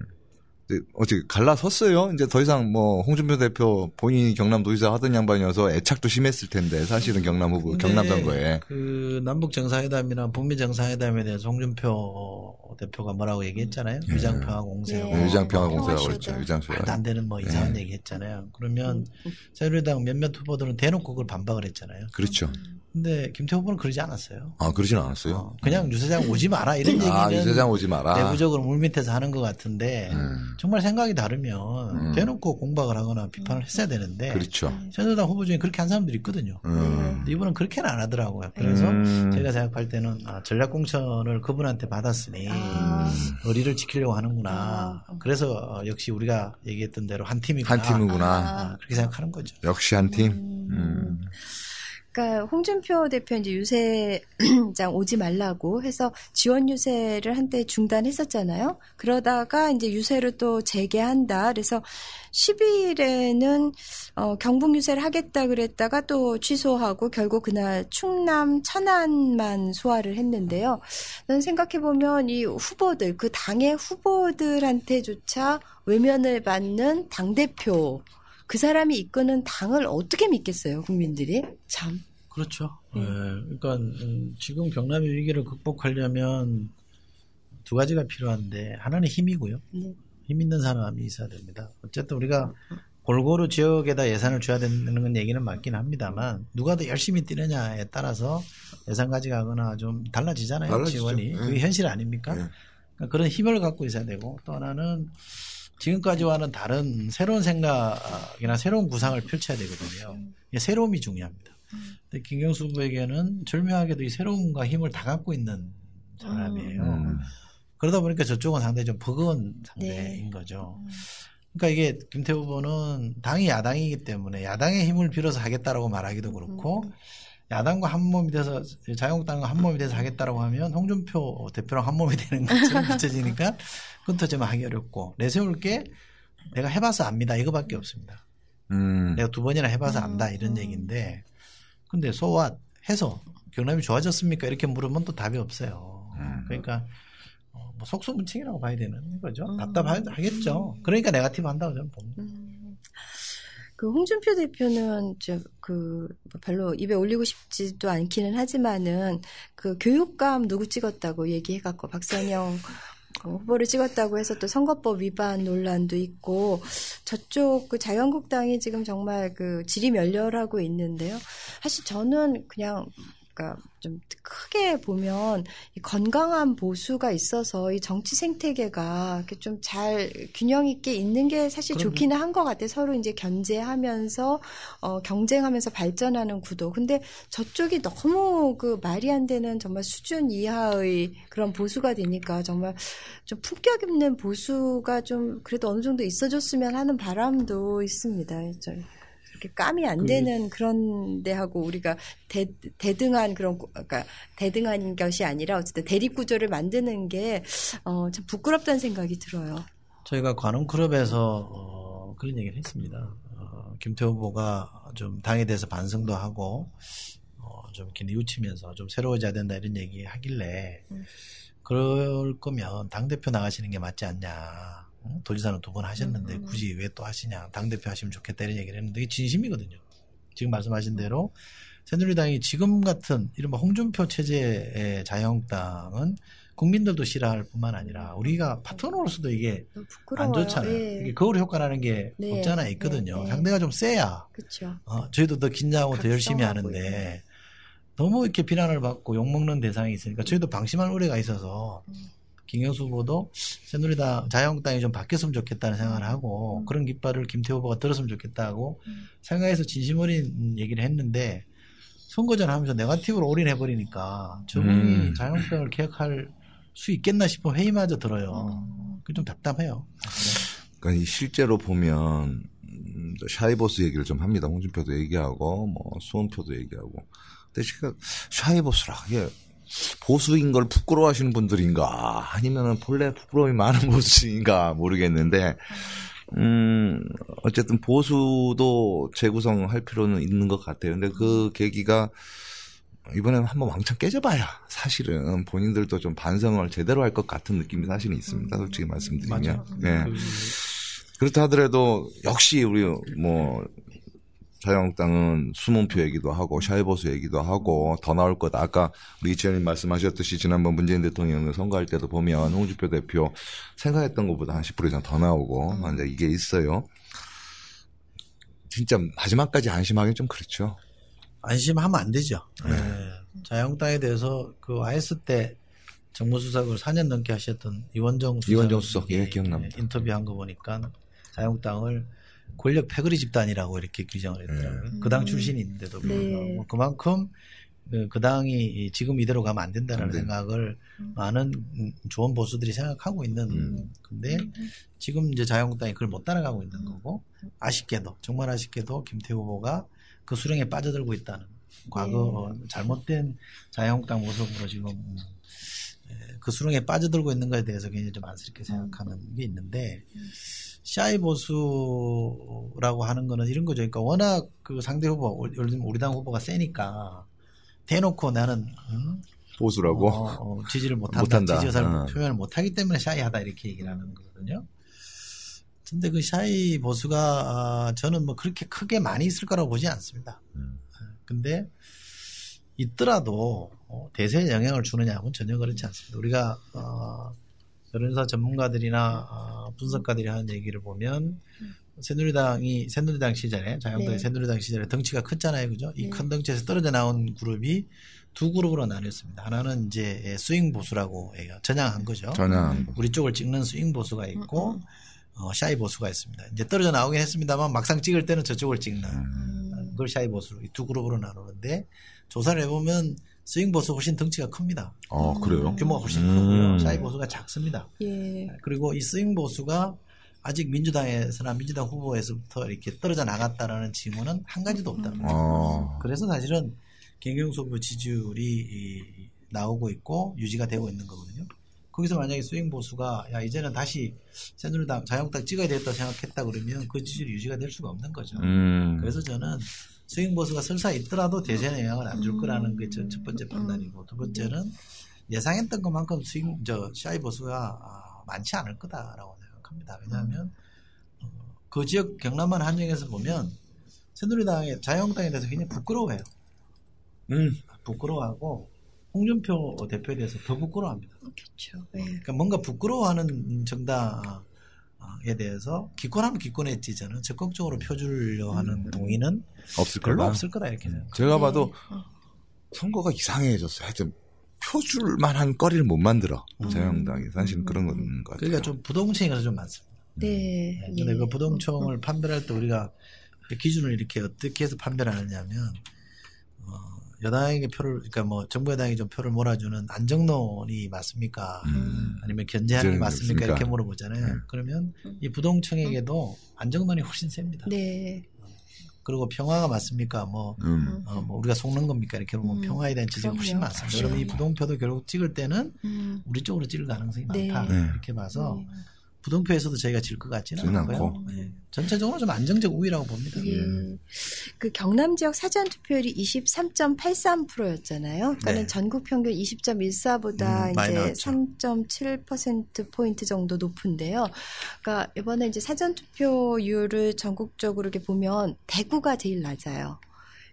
어떻게 갈라섰어요? 이제 더 이상 뭐 홍준표 대표 본인이 경남도지사 하던 양반이어서 애착도 심했을 텐데 사실은 경남 후보 경남 선거에 그 남북 정상회담이나 북미 정상회담에 대해서 홍준표 대표가 뭐라고 얘기했잖아요. 예. 위장평화 공세로 네. 위장평화 공세라고. 위장쇼. 말도 안 되는 뭐 이상한 예. 얘기 했잖아요. 그러면 새누리당 몇몇 후보들은 대놓고 그걸 반박을 했잖아요. 그렇죠. 근데 김태 후보는 그러지 않았어요. 아 그러진 않았어요. 어, 그냥 유세장 오지 마라 이런 얘기는 아 유세장 오지 마라. 내부적으로 물밑에서 하는 것 같은데 음. 정말 생각이 다르면 음. 대놓고 공박을 하거나 비판을 했어야 되는데 그렇죠. 새누리당 후보 중에 그렇게 한 사람들이 있거든요. 음. 근데 이분은 그렇게는 안 하더라고요. 그래서 음. 제가 생각할 때는 아, 전략공천을 그분한테 받았으니 아. 의리를 지키려고 하는구나. 아. 그래서 어, 역시 우리가 얘기했던 대로 한 팀이구나. 한 팀이구나. 아, 그렇게 생각하는 거죠. 역시 한 팀. 그러니까 홍준표 대표 이제 유세장 오지 말라고 해서 지원 유세를 한때 중단했었잖아요. 그러다가 이제 유세를 또 재개한다. 그래서 12일에는 어, 경북 유세를 하겠다 그랬다가 또 취소하고 결국 그날 충남 천안만 소화를 했는데요. 저는 생각해 보면 이 후보들 그 당의 후보들한테조차 외면을 받는 당 대표 그 사람이 이끄는 당을 어떻게 믿겠어요, 국민들이? 참. 그렇죠. 음. 예, 그러니까 음, 지금 경남의 위기를 극복하려면 두 가지가 필요한데 하나는 힘이고요. 네. 힘 있는 사람이 있어야 됩니다. 어쨌든 우리가 골고루 지역에다 예산을 줘야 되는 건 얘기는 맞긴 합니다만 누가 더 열심히 뛰느냐에 따라서 예산 가져가거나 좀 달라지잖아요. 달라지죠. 지원이. 예. 그게 현실 아닙니까? 예. 그러니까 그런 힘을 갖고 있어야 되고 또 하나는 지금까지와는 다른 새로운 생각이나 새로운 구상을 펼쳐야 되거든요. 이게 새로움이 중요합니다. 근데 김경수 후보에게는 절묘하게도 이 새로움과 힘을 다 갖고 있는 사람이에요. 음. 그러다 보니까 저쪽은 상당히 좀 버거운 상태인 네. 거죠. 그러니까 이게 김태 후보는 당이 야당이기 때문에 야당의 힘을 빌어서 하겠다라고 말하기도 그렇고 야당과 한 몸이 돼서 자유한국당과 한 몸이 돼서 하겠다라고 하면 홍준표 대표랑 한 몸이 되는 것처럼 비춰지니까 그건 더 좀 하기 어렵고 내세울 게 내가 해봐서 압니다 이거밖에 없습니다. 음. 내가 두 번이나 해봐서 안다 이런 얘기인데 근데 소와 해서 경남이 좋아졌습니까 이렇게 물으면 또 답이 없어요. 음. 그러니까 어, 뭐 속수무책이라고 봐야 되는 거죠. 음. 답답하겠죠. 그러니까 네가티브 한다고 저는 봅니다. 음. 그 홍준표 대표는 저그 별로 입에 올리고 싶지도 않기는 하지만은 그 교육감 누구 찍었다고 얘기해갖고 박선영 후보를 찍었다고 해서 또 선거법 위반 논란도 있고 저쪽 그 자유한국당이 지금 정말 그 질이 멸렬하고 있는데요. 사실 저는 그냥 그러니까 좀 크게 보면 이 건강한 보수가 있어서 이 정치 생태계가 이렇게 좀 잘 균형 있게 있는 게 사실 그럼요. 좋기는 한 것 같아요. 서로 이제 견제하면서 어, 경쟁하면서 발전하는 구도. 근데 저쪽이 너무 그 말이 안 되는 정말 수준 이하의 그런 보수가 되니까 정말 좀 품격 있는 보수가 좀 그래도 어느 정도 있어줬으면 하는 바람도 있습니다. 저 이렇게 까미 안 그- 되는 그런 데하고 우리가 대, 대등한 그런 구- 그러니까 대등한 것이 아니라 어쨌든 대립 구조를 만드는 게 어, 참 부끄럽다는 생각이 들어요. 저희가 관훈클럽에서 어, 그런 얘기를 했습니다. 어, 김태호 후보가 좀 당에 대해서 반성도 하고 어, 좀 이렇게 뉘우치면서 좀 새로워져야 된다 이런 얘기 하길래 음. 그럴 거면 당 대표 나가시는 게 맞지 않냐. 응? 도지사는 두 번 하셨는데 음, 음. 굳이 왜 또 하시냐. 당 대표 하시면 좋겠다 이런 얘기를 했는데 이게 진심이거든요. 지금 말씀하신 대로 새누리당이 지금 같은 이른바 홍준표 체제의 자유한국당은 국민들도 싫어할 뿐만 아니라 우리가 파트너로서도 이게 안. 좋잖아요. 예. 이게 거울 효과라는 게 네, 없잖아 있거든요. 네, 네. 상대가 좀 세야 그렇죠. 어, 저희도 더 긴장하고 더 열심히 각성하고 하는데 너무 이렇게 비난을 받고 욕먹는 대상이 있으니까 저희도 방심할 우려가 있어서 음. 김경수 후보도 새누리당 자유한국당이 좀 바뀌었으면 좋겠다는 생각을 하고 음. 그런 깃발을 김태호 후보가 들었으면 좋겠다고 음. 생각해서 진심 어린 얘기를 했는데 선거전 하면서 네가티브로 올인해 버리니까 저분이 음. 자유한국당을 개혁할 수 있겠나 싶은 회의마저 들어요. 음. 그게 좀 답답해요. 그러니까 이 실제로 보면 음, 또 샤이보스 얘기를 좀 합니다. 홍준표도 얘기하고 뭐 수원표도 얘기하고. 근데 제가 샤이보스라 이게 보수인 걸 부끄러워하시는 분들인가 아니면은 본래 부끄러움이 많은 보수인가 모르겠는데 음 어쨌든 보수도 재구성할 필요는 있는 것 같아요. 근데 그 계기가 이번에 한번 왕창 깨져봐야 사실은 본인들도 좀 반성을 제대로 할 것 같은 느낌이 사실은 있습니다. 솔직히 말씀드리면. 맞아요. 네. 그 그렇다 하더라도 역시 우리 뭐 자유한국당은 수문표 얘기도 하고 샤이보수 얘기도 하고 더 나올 거다. 아까 우리 이치현님 말씀하셨듯이 지난번 문재인 대통령 선거할 때도 보면 홍준표 대표 생각했던 것보다 한 10% 이상 더 나오고 이제 이게 있어요. 진짜 마지막까지 안심하기 좀 그렇죠. 안심하면 안 되죠. 네. 예. 자유한국당에 대해서 그 IS 때 정무수석을 4년 넘게 하셨던 이원정 수석 이원정 수석, 예, 기억납니다. 인터뷰한 거 보니까 자유한국당을 권력 패거리 집단이라고 이렇게 규정을 했더라고요. 음. 그당 출신인데도 불구하고 네. 뭐 그만큼 그- 그 당이 지금 이대로 가면 안 된다는 안 돼. 생각을 음. 많은 음, 좋은 보수들이 생각하고 있는 음. 근데 지금 이제 자유한국당이 그걸 못 따라가고 있는 거고 아쉽게도 정말 아쉽게도 김태우 후보가 그 수렁에 빠져들고 있다는 과거 잘못된 자유한국당 모습으로 지금 음, 에, 그 수렁에 빠져들고 있는 것에 대해서 굉장히 좀 안쓰럽게 생각하는 게 있는데 샤이 보수라고 하는 거는 이런 거죠. 그러니까 워낙 그 상대 후보, 예를 들면 우리 당 후보가 세니까 대놓고 나는 음, 보수라고. 어, 어, 지지를 못한다, 못한다. 지지 의사를 어. 표현을 못하기 때문에 샤이하다 이렇게 얘기를 하는 거거든요. 근데 그 샤이 보수가 아, 저는 뭐 그렇게 크게 많이 있을 거라고 보지 않습니다. 음. 근데 있더라도 어, 대세에 영향을 주느냐고는 전혀 그렇지 않습니다. 우리가 어, 여론조사 전문가들이나 어, 분석가들이 하는 얘기를 보면 새누리당이 새누리당 시절에 자유한국당 네. 새누리당 시절에 덩치가 컸잖아요, 그죠? 이 네. 큰 덩치에서 떨어져 나온 그룹이 두 그룹으로 나뉘었습니다. 하나는 이제 스윙 보수라고 해요. 전향한 거죠. 전향. 우리 쪽을 찍는 스윙 보수가 있고 음, 음. 어, shy 보수가 있습니다. 이제 떨어져 나오긴 했습니다만 막상 찍을 때는 저쪽을 찍는 음. 그걸 shy 보수로 이 두 그룹으로 나누는데 조사를 해보면 스윙 보수 훨씬 덩치가 큽니다. 어, 그래요? 규모가 훨씬 음. 크고요. 샤이 보수가 작습니다. 예. 그리고 이 스윙 보수가 아직 민주당에서나 민주당 후보에서부터 이렇게 떨어져 나갔다라는 징후는 한 가지도 없다는 거죠. 어. 그래서 사실은 김경수 후보 지지율이 이- 나오고 있고 유지가 되고 있는 거거든요. 거기서 만약에 스윙 보수가 야 이제는 다시 새누리당 자유한국당 찍어야 되겠다 생각했다 그러면 그 지지율이 유지가 될 수가 없는 거죠. 음. 그래서 저는 스윙 보수가 설사 있더라도 대선에 영향을 안줄 음. 거라는 게 첫 번째 판단이고 두 번째는 예상했던 것만큼 스윙 저 샤이 보수가 아, 많지 않을 거다라고 생각합니다. 왜냐하면 어, 그 지역 경남만 한정해서 보면 새누리당의 자유한국당에 대해서 굉장히 부끄러워해요. 음. 부끄러워하고 홍준표 대표에 대해서 더 부끄러워합니다. 그렇죠. 네. 그러니까 뭔가 부끄러워하는 정당 에 대해서 기권하면 기권했지 저는 적극적으로 펴주려 하는 동의는 없을 별로 거다. 없을 거다 이렇게 생각. 제가 봐도 네. 어. 선거가 이상해졌어요. 하여튼 표줄 만한 거리를 못 만들어. 음. 자유한국당이 사실 그런 건것 같아요. 그러니까 좀 부동층이 좀 많습니다. 네. 근데 예. 그 부동층을 판별할 때 우리가 그 기준을 이렇게 어떻게 해서 판별을 하느냐면 어, 여당에게 표를 그러니까 뭐 정부 여당이 좀 표를 몰아주는 안정론이 맞습니까? 음. 아니면 견제하는 게 맞습니까? 없습니까? 이렇게 물어보잖아요. 네. 그러면 이 부동층에게도 안정론이 훨씬 셉니다. 네. 그리고 평화가 맞습니까? 뭐, 음. 어, 뭐 우리가 속는 겁니까? 이렇게 보면 음, 평화에 대한 지적이 훨씬. 많습니다. 네. 그러면 이 부동표도 결국 찍을 때는 음. 우리 쪽으로 찍을 가능성이 네. 많다. 네. 이렇게 봐서 네. 부동표에서도 저희가 질 것 같지는 지는 않고요. 않고. 네. 전체적으로 좀 안정적 우위라고 봅니다. 예. 그 경남 지역 사전 투표율이 23.83%였잖아요. 그러니까는 네. 전국 평균 20.14보다 음, 이제 나왔죠. 3.7% 포인트 정도 높은데요. 그러니까 이번에 이제 사전 투표율을 전국적으로 이렇게 보면 대구가 제일 낮아요.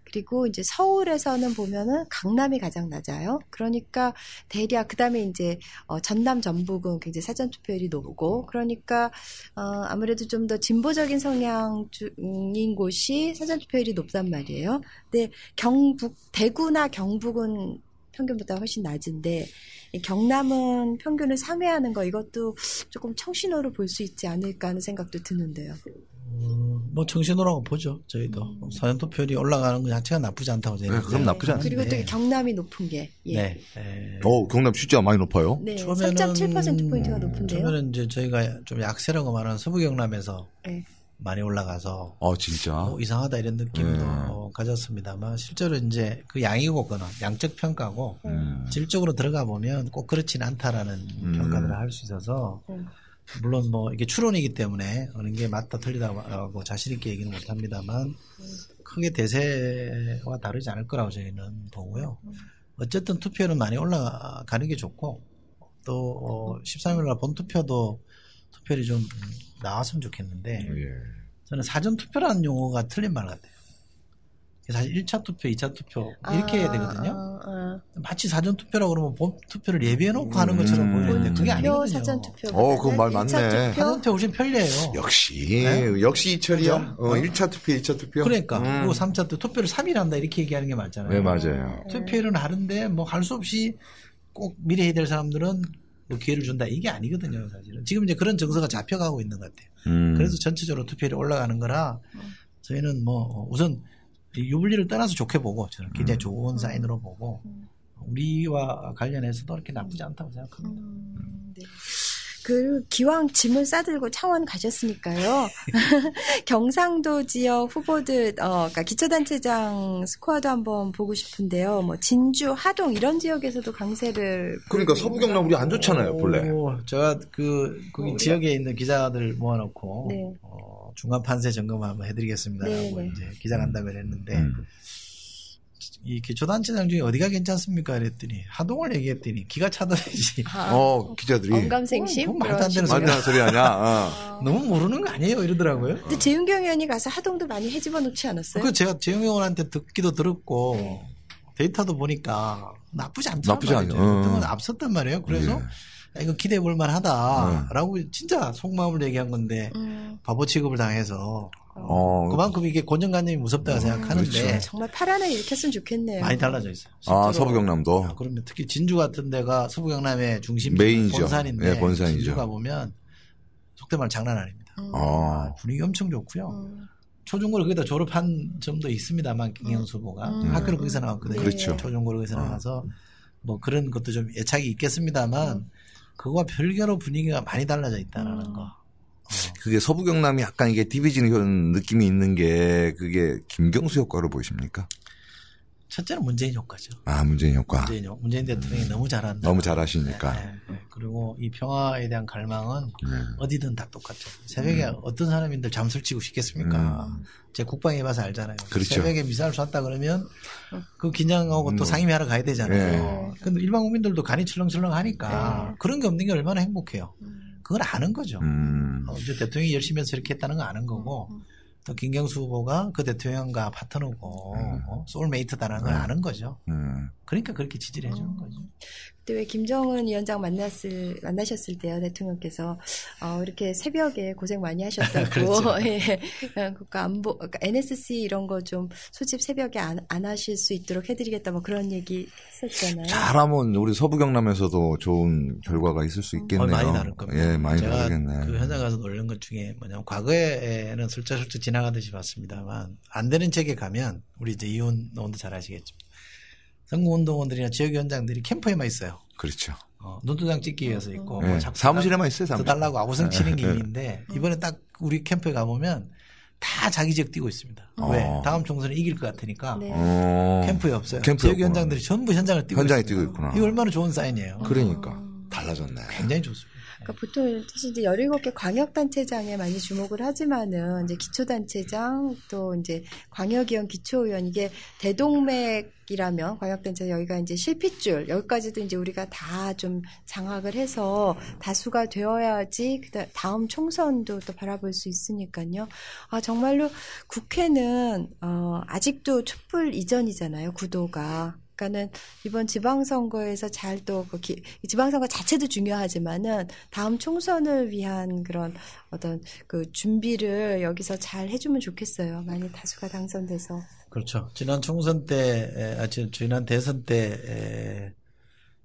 그리고 이제 서울에서는 보면은 강남이 가장 낮아요. 그러니까 대략 그다음에 이제 어, 전남 전북은 굉장히 사전 투표율이 높고 그러니까 어, 아무래도 좀 더 진보적인 성향인 곳이 사전 투표율이 높단 말이에요. 근데 경북 대구나 경북은 평균보다 훨씬 낮은데 이 경남은 평균을 상회하는 거 이것도 조금 청신호로 볼 수 있지 않을까 하는 생각도 드는데요. 음, 뭐 정신호라고 보죠. 저희도 사전 투표율이 올라가는 것 자체가 나쁘지 않다고 네, 생각해요. 그럼 나쁘지 않습니다. 그리고 또 경남이 높은 게 예. 네. 네. 어, 경남 진짜 많이 높아요. 네, 처음에는- 3.7% 포인트가 높은데요. 처음에는 이제 저희가 좀 약세라고 말하는 서부 경남에서 네. 많이 올라가서 어, 진짜. 뭐 이상하다 이런 느낌도 네. 가졌습니다만 실제로 이제 그 양이고 그는 양적 평가고 음. 질적으로 들어가 보면 꼭 그렇진 않다라는 음. 평가들을 할수 있어서 음. 물론 뭐 이게 추론이기 때문에 어느 게 맞다 틀리다고 자신 있게 얘기는 못합니다만 크게 대세와 다르지 않을 거라고 저희는 보고요. 어쨌든 투표는 많이 올라가는 게 좋고 또 어, 13일날 본 투표도 투표율이 좀 나왔으면 좋겠는데 예. 저는 사전 투표라는 용어가 틀린 말 같아요. 사실 1차 투표, 2차 투표 이렇게 해야 되거든요. 아, 아, 마치 사전 투표라고 그러면 본 투표를 예비해 놓고 하는 것처럼 음. 보이는데 그게 투표, 아니거든요. 사전 투표. 어, 그건 말 맞네. 사전 투표 훨씬 편리해요. 역시, 네? 역시 이철희야. 그죠? 어, 1차 투표, 2차 투표. 그러니까 음. 그리고 3차 투 투표를 3일 한다 이렇게 얘기하는 게 맞잖아요. 네, 맞아요. 투표일은 하는데 뭐 할 수 없이 꼭 미래 해야 될 사람들은 뭐 기회를 준다 이게 아니거든요 사실은 지금 이제 그런 정서가 잡혀가고 있는 것 같아요. 음. 그래서 전체적으로 투표율이 올라가는 거라 저희는 뭐 우선 이 유불리를 떠나서 좋게 보고 저는 굉장히 좋은 사인으로 보고 우리와 관련해서도 그렇게 나쁘지 않다고 생각합니다. 음, 네. 그 기왕 짐을 싸들고 창원 가셨으니까요. 경상도 지역 후보들, 어, 그러니까 기초단체장 스코어도 한번 보고 싶은데요. 뭐 진주, 하동 이런 지역에서도 강세를 그러니까 서부 경남 우리 안 좋잖아요, 본래. 오, 제가 그 거기 지역에 있는 기자들 모아놓고 네. 어, 중간 판세 점검 한번 해드리겠습니다라고 네. 이제 기자간담회를 했는데 음. 이 기초단체장 중에 어디가 괜찮습니까? 그랬더니 하동을 얘기했더니 기가 차더라지 아, 어, 기자들이. 언감생심 어, 그건 말도 안 되는 안 소리 아니야. 어. 너무 모르는 거 아니에요? 이러더라고요. 근데 재윤경 의원이 가서 하동도 많이 해집어 놓지 않았어요? 그 제가 재영 의원한테 듣기도 들었고 네. 데이터도 보니까 나쁘지 않다. 나쁘지 건 어. 앞섰단 말이에요. 그래서 예. 야, 이거 기대해 볼 만하다라고 진짜 속마음을 얘기한 건데 음, 바보 취급을 당해서 어. 그만큼 이게 고정관념이 무섭다고 생각하는데 그렇죠. 정말 파란을 일으켰으면 좋겠네요. 많이 달라져 있어요. 아, 실제로 서부 경남도. 아, 그러면 특히 진주 같은 데가 서부 경남의 중심 메인이죠. 본산인데 예, 본산이죠. 진주가 보면 속된 말 장난 아닙니다. 음, 어. 분위기 엄청 좋고요. 음, 초중고를 거기다 졸업한 점도 있습니다만 김영수 후보가 음. 학교를 거기서 나왔거든요. 그렇죠. 초중고를 거기서 어. 나와서 뭐 그런 것도 좀 애착이 있겠습니다만 음. 그거와 별개로 분위기가 많이 달라져 있다는 음. 거. 어. 그게 서부 경남이 약간 이게 디비전 효- 느낌이 있는 게 그게 김경수 효과로 보이십니까? 첫째는 문재인 효과죠. 아, 문재인 효과. 문재인, 효- 문재인 대통령이 너무 잘한다. 너무 잘하시니까. 네, 네. 그리고 이 평화에 대한 갈망은 네. 어디든 다 똑같죠. 새벽에 어떤 사람인들 잠수를 치고 싶겠습니까? 음. 제 국방에 봐서 알잖아요. 그렇죠. 새벽에 미사일 쐈다 그러면 그 긴장하고 또 음. 상임위하러 가야 되잖아요. 네. 근데 일반 국민들도 간이 철렁철렁 하니까 그런 게 없는 게 얼마나 행복해요. 음. 그걸 아는 거죠. 음. 어, 이제 대통령이 열심히 해서 이렇게 했다는 거 아는 거고 또 김경수 후보가 그 대통령과 파트너고 음. 어, 소울메이트다라는 걸 음. 아는 거죠. 음. 그러니까 그렇게 지지를 해주는 거죠. 그때 왜 김정은 위원장 만났을 만나셨을 때요 대통령께서 어, 이렇게 새벽에 고생 많이 하셨다고 그렇죠. 예 그러니까 안보 그러니까 NSC 이런 거 좀 소집 새벽에 안, 안 하실 수 있도록 해드리겠다 뭐 그런 얘기 했었잖아요. 잘하면 우리 서부 경남에서도 좋은 결과가 있을 수 있겠네요. 어, 많이 다를 겁니다. 예, 많이 제가 다르겠네. 그 현장 가서 놀란 것 중에 뭐냐면 과거에는 슬쩍슬쩍 지나가듯이 봤습니다만 안 되는 지역에 가면 우리 이제 이혼 노원도 잘 아시겠지만 선거운동원들이나 지역위원장들이 캠프에만 있어요. 그렇죠. 어, 눈도장 찍기 위해서 있고 예, 뭐 자꾸 사무실에만 있어요, 더 사무실. 달라고 아우성 치는 게 예, 예. 있는데 이번에 딱 우리 캠프에 가보면 다 자기 지역 뛰고 있습니다. 어. 왜? 다음 총선에 이길 것 같으니까 네. 어. 캠프에 없어요. 캠프에 지역 위원장들이 전부 현장을 뛰고 현장에 있습니다. 뛰고 있구나. 이거 얼마나 좋은 사인이에요. 그러니까 달라졌네. 굉장히 좋습니다. 그러니까 보통 사실 이제 17개 광역단체장에 많이 주목을 하지만은 이제 기초단체장 또 이제 광역위원 기초의원 이게 대동맥이라면 광역단체 여기가 이제 실핏줄 여기까지도 이제 우리가 다 좀 장악을 해서 다수가 되어야지 그다 다음 총선도 또 바라볼 수 있으니까요. 아 정말로 국회는 어 아직도 촛불 이전이잖아요. 구도가. 그러니까는 이번 지방선거에서 잘 또 그 지방선거 자체도 중요하지만은 다음 총선을 위한 그런 어떤 그 준비를 여기서 잘 해주면 좋겠어요. 많이 다수가 당선돼서. 그렇죠. 지난 총선 때, 에, 아, 지- 지난 대선 때, 에,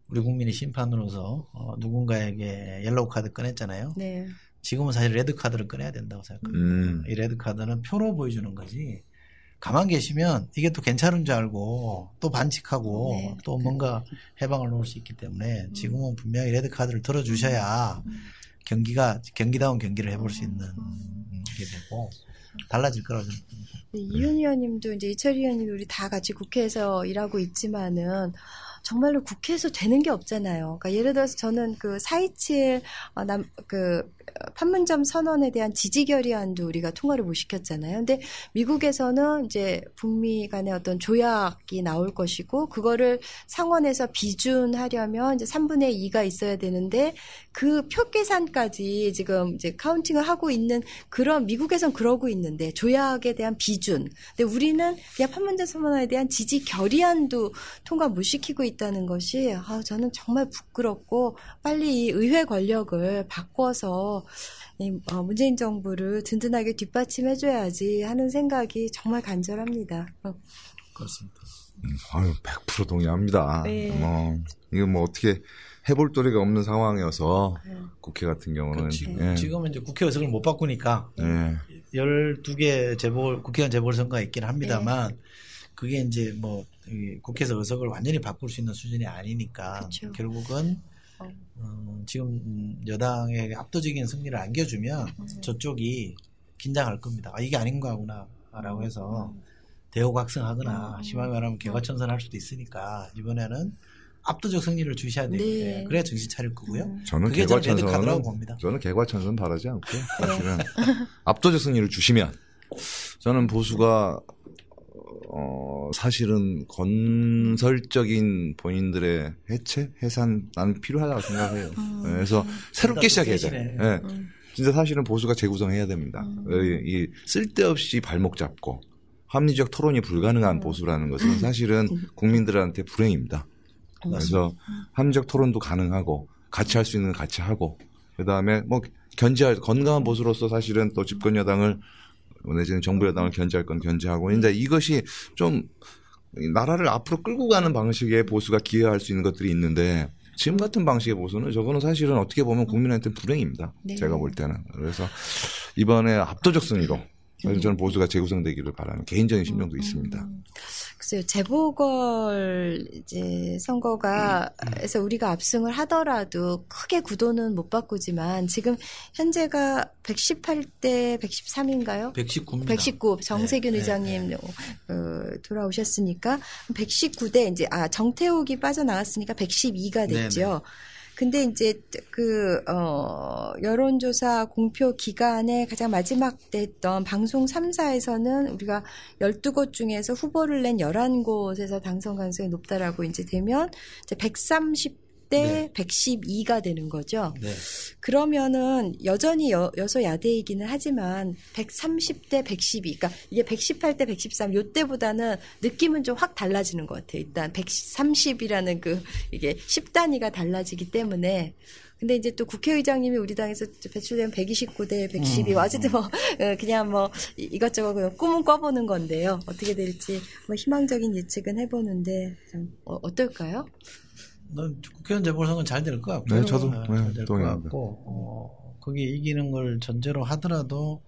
우리 국민이 심판으로서 어, 누군가에게 옐로우 카드 꺼냈잖아요. 네. 지금은 사실 레드 카드를 꺼내야 된다고 생각합니다. 음. 이 레드 카드는 표로 보여주는 거지. 가만 계시면 이게 또 괜찮은 줄 알고 또 반칙하고 네. 또 뭔가 훼방을 놓을 수 있기 때문에 지금은 분명히 레드 카드를 들어주셔야 경기가 경기다운 경기를 해볼 수 있는 게 되고 달라질 거라고 저는 네, 이윤 의원님도 이제 이철 의원님도 우리 다 같이 국회에서 일하고 있지만은 정말로 국회에서 되는 게 없잖아요. 그러니까 예를 들어서 저는 그 427, 어, 남, 그, 어, 판문점 선언에 대한 지지 결의안도 우리가 통과를 못 시켰잖아요. 근데 미국에서는 이제 북미 간의 어떤 조약이 나올 것이고, 그거를 상원에서 비준하려면 이제 3분의 2가 있어야 되는데, 그 표 계산까지 지금 이제 카운팅을 하고 있는 그런 미국에선 그러고 있는데 조약에 대한 비준. 근데 우리는 그냥 판문점 선언에 대한 지지 결의안도 통과 못 시키고 있다는 것이 아 저는 정말 부끄럽고 빨리 이 의회 권력을 바꿔서 이 어, 문재인 정부를 든든하게 뒷받침해줘야지 하는 생각이 정말 간절합니다. 어, 그렇습니다. 아유, 100% 동의합니다. 네. 뭐, 이거 뭐 어떻게 해볼 도리가 없는 상황이어서 네. 국회 같은 경우는. 그 지금, 예. 지금은 이제 국회 의석을 못 바꾸니까 예. 12개 재보, 국회의원 재보선거가 있긴 합니다만 네. 그게 이제 뭐이 국회에서 의석을 완전히 바꿀 수 있는 수준이 아니니까 그쵸. 결국은 어. 어, 지금 음, 여당에게 압도적인 승리를 안겨주면 음. 저쪽이 긴장할 겁니다. 아, 이게 아닌 거구나 라고 해서 대호각성하거나 음. 심하게 말하면 개과천선할 수도 있으니까 이번에는 압도적 승리를 주셔야 돼요. 네. 예, 그래야 정신 차릴 거고요. 음. 저는 개과천선은 봅니다. 저는 개과천선 바라지 않고요. 사실은 압도적 승리를 주시면 저는 보수가 어 사실은 건설적인 본인들의 해체 해산 나는 필요하다고 생각해요. 음. 그래서 새롭게 시작해야 돼. 예. 음. 진짜 사실은 보수가 재구성해야 됩니다. 이, 이 쓸데없이 발목 잡고 합리적 토론이 불가능한 보수라는 것은 사실은 국민들한테 불행입니다. 그래서 합리적 토론도 가능하고 같이 할 수 있는 건 같이 하고 그 다음에 뭐 견제할 건강한 보수로서 사실은 또 집권 여당을 내지는 정부 여당을 견제할 건 견제하고 이제 이것이 좀 나라를 앞으로 끌고 가는 방식의 보수가 기여할 수 있는 것들이 있는데 지금 같은 방식의 보수는 저거는 사실은 어떻게 보면 국민한테는 불행입니다. 네. 제가 볼 때는 그래서 이번에 압도적 승리로 그래서 저는 보수가 재구성되기를 바라는 개인적인 심정도 있습니다. 글쎄요, 재보궐 이제 선거가 해서 우리가 압승을 하더라도 크게 구도는 못 바꾸지만 지금 현재가 118대 113인가요? 119입니다. 119 정세균 네, 의장님 어, 돌아오셨으니까 119대 이제 아 정태욱이 빠져나왔으니까 112가 됐죠. 근데 이제 그, 어, 여론조사 공표 기간에 가장 마지막 때 했던 방송 3사에서는 우리가 12곳 중에서 후보를 낸 11곳에서 당선 가능성이 높다라고 이제 되면 이제 130 대 네. 112가 되는 거죠. 네. 그러면은 여전히 여, 여소 야대이기는 하지만 130대 112, 그러니까 이게 118대 113 요 때보다는 느낌은 좀 확 달라지는 것 같아요. 일단 130이라는 그 이게 10단위가 달라지기 때문에 근데 이제 또 국회의장님이 우리 당에서 배출되면 129대 112. 음, 어쨌든 뭐 어, 그냥 뭐 이- 이것저것 그냥 꿈은 꿔보는 건데요. 어떻게 될지 뭐 희망적인 예측은 해보는데 좀 어, 어떨까요? 넌 국회의원 재보선은 잘 될 것 같고요. 네, 저도, 네, 잘될 것. 같고 어, 거기 이기는 걸 전제로 하더라도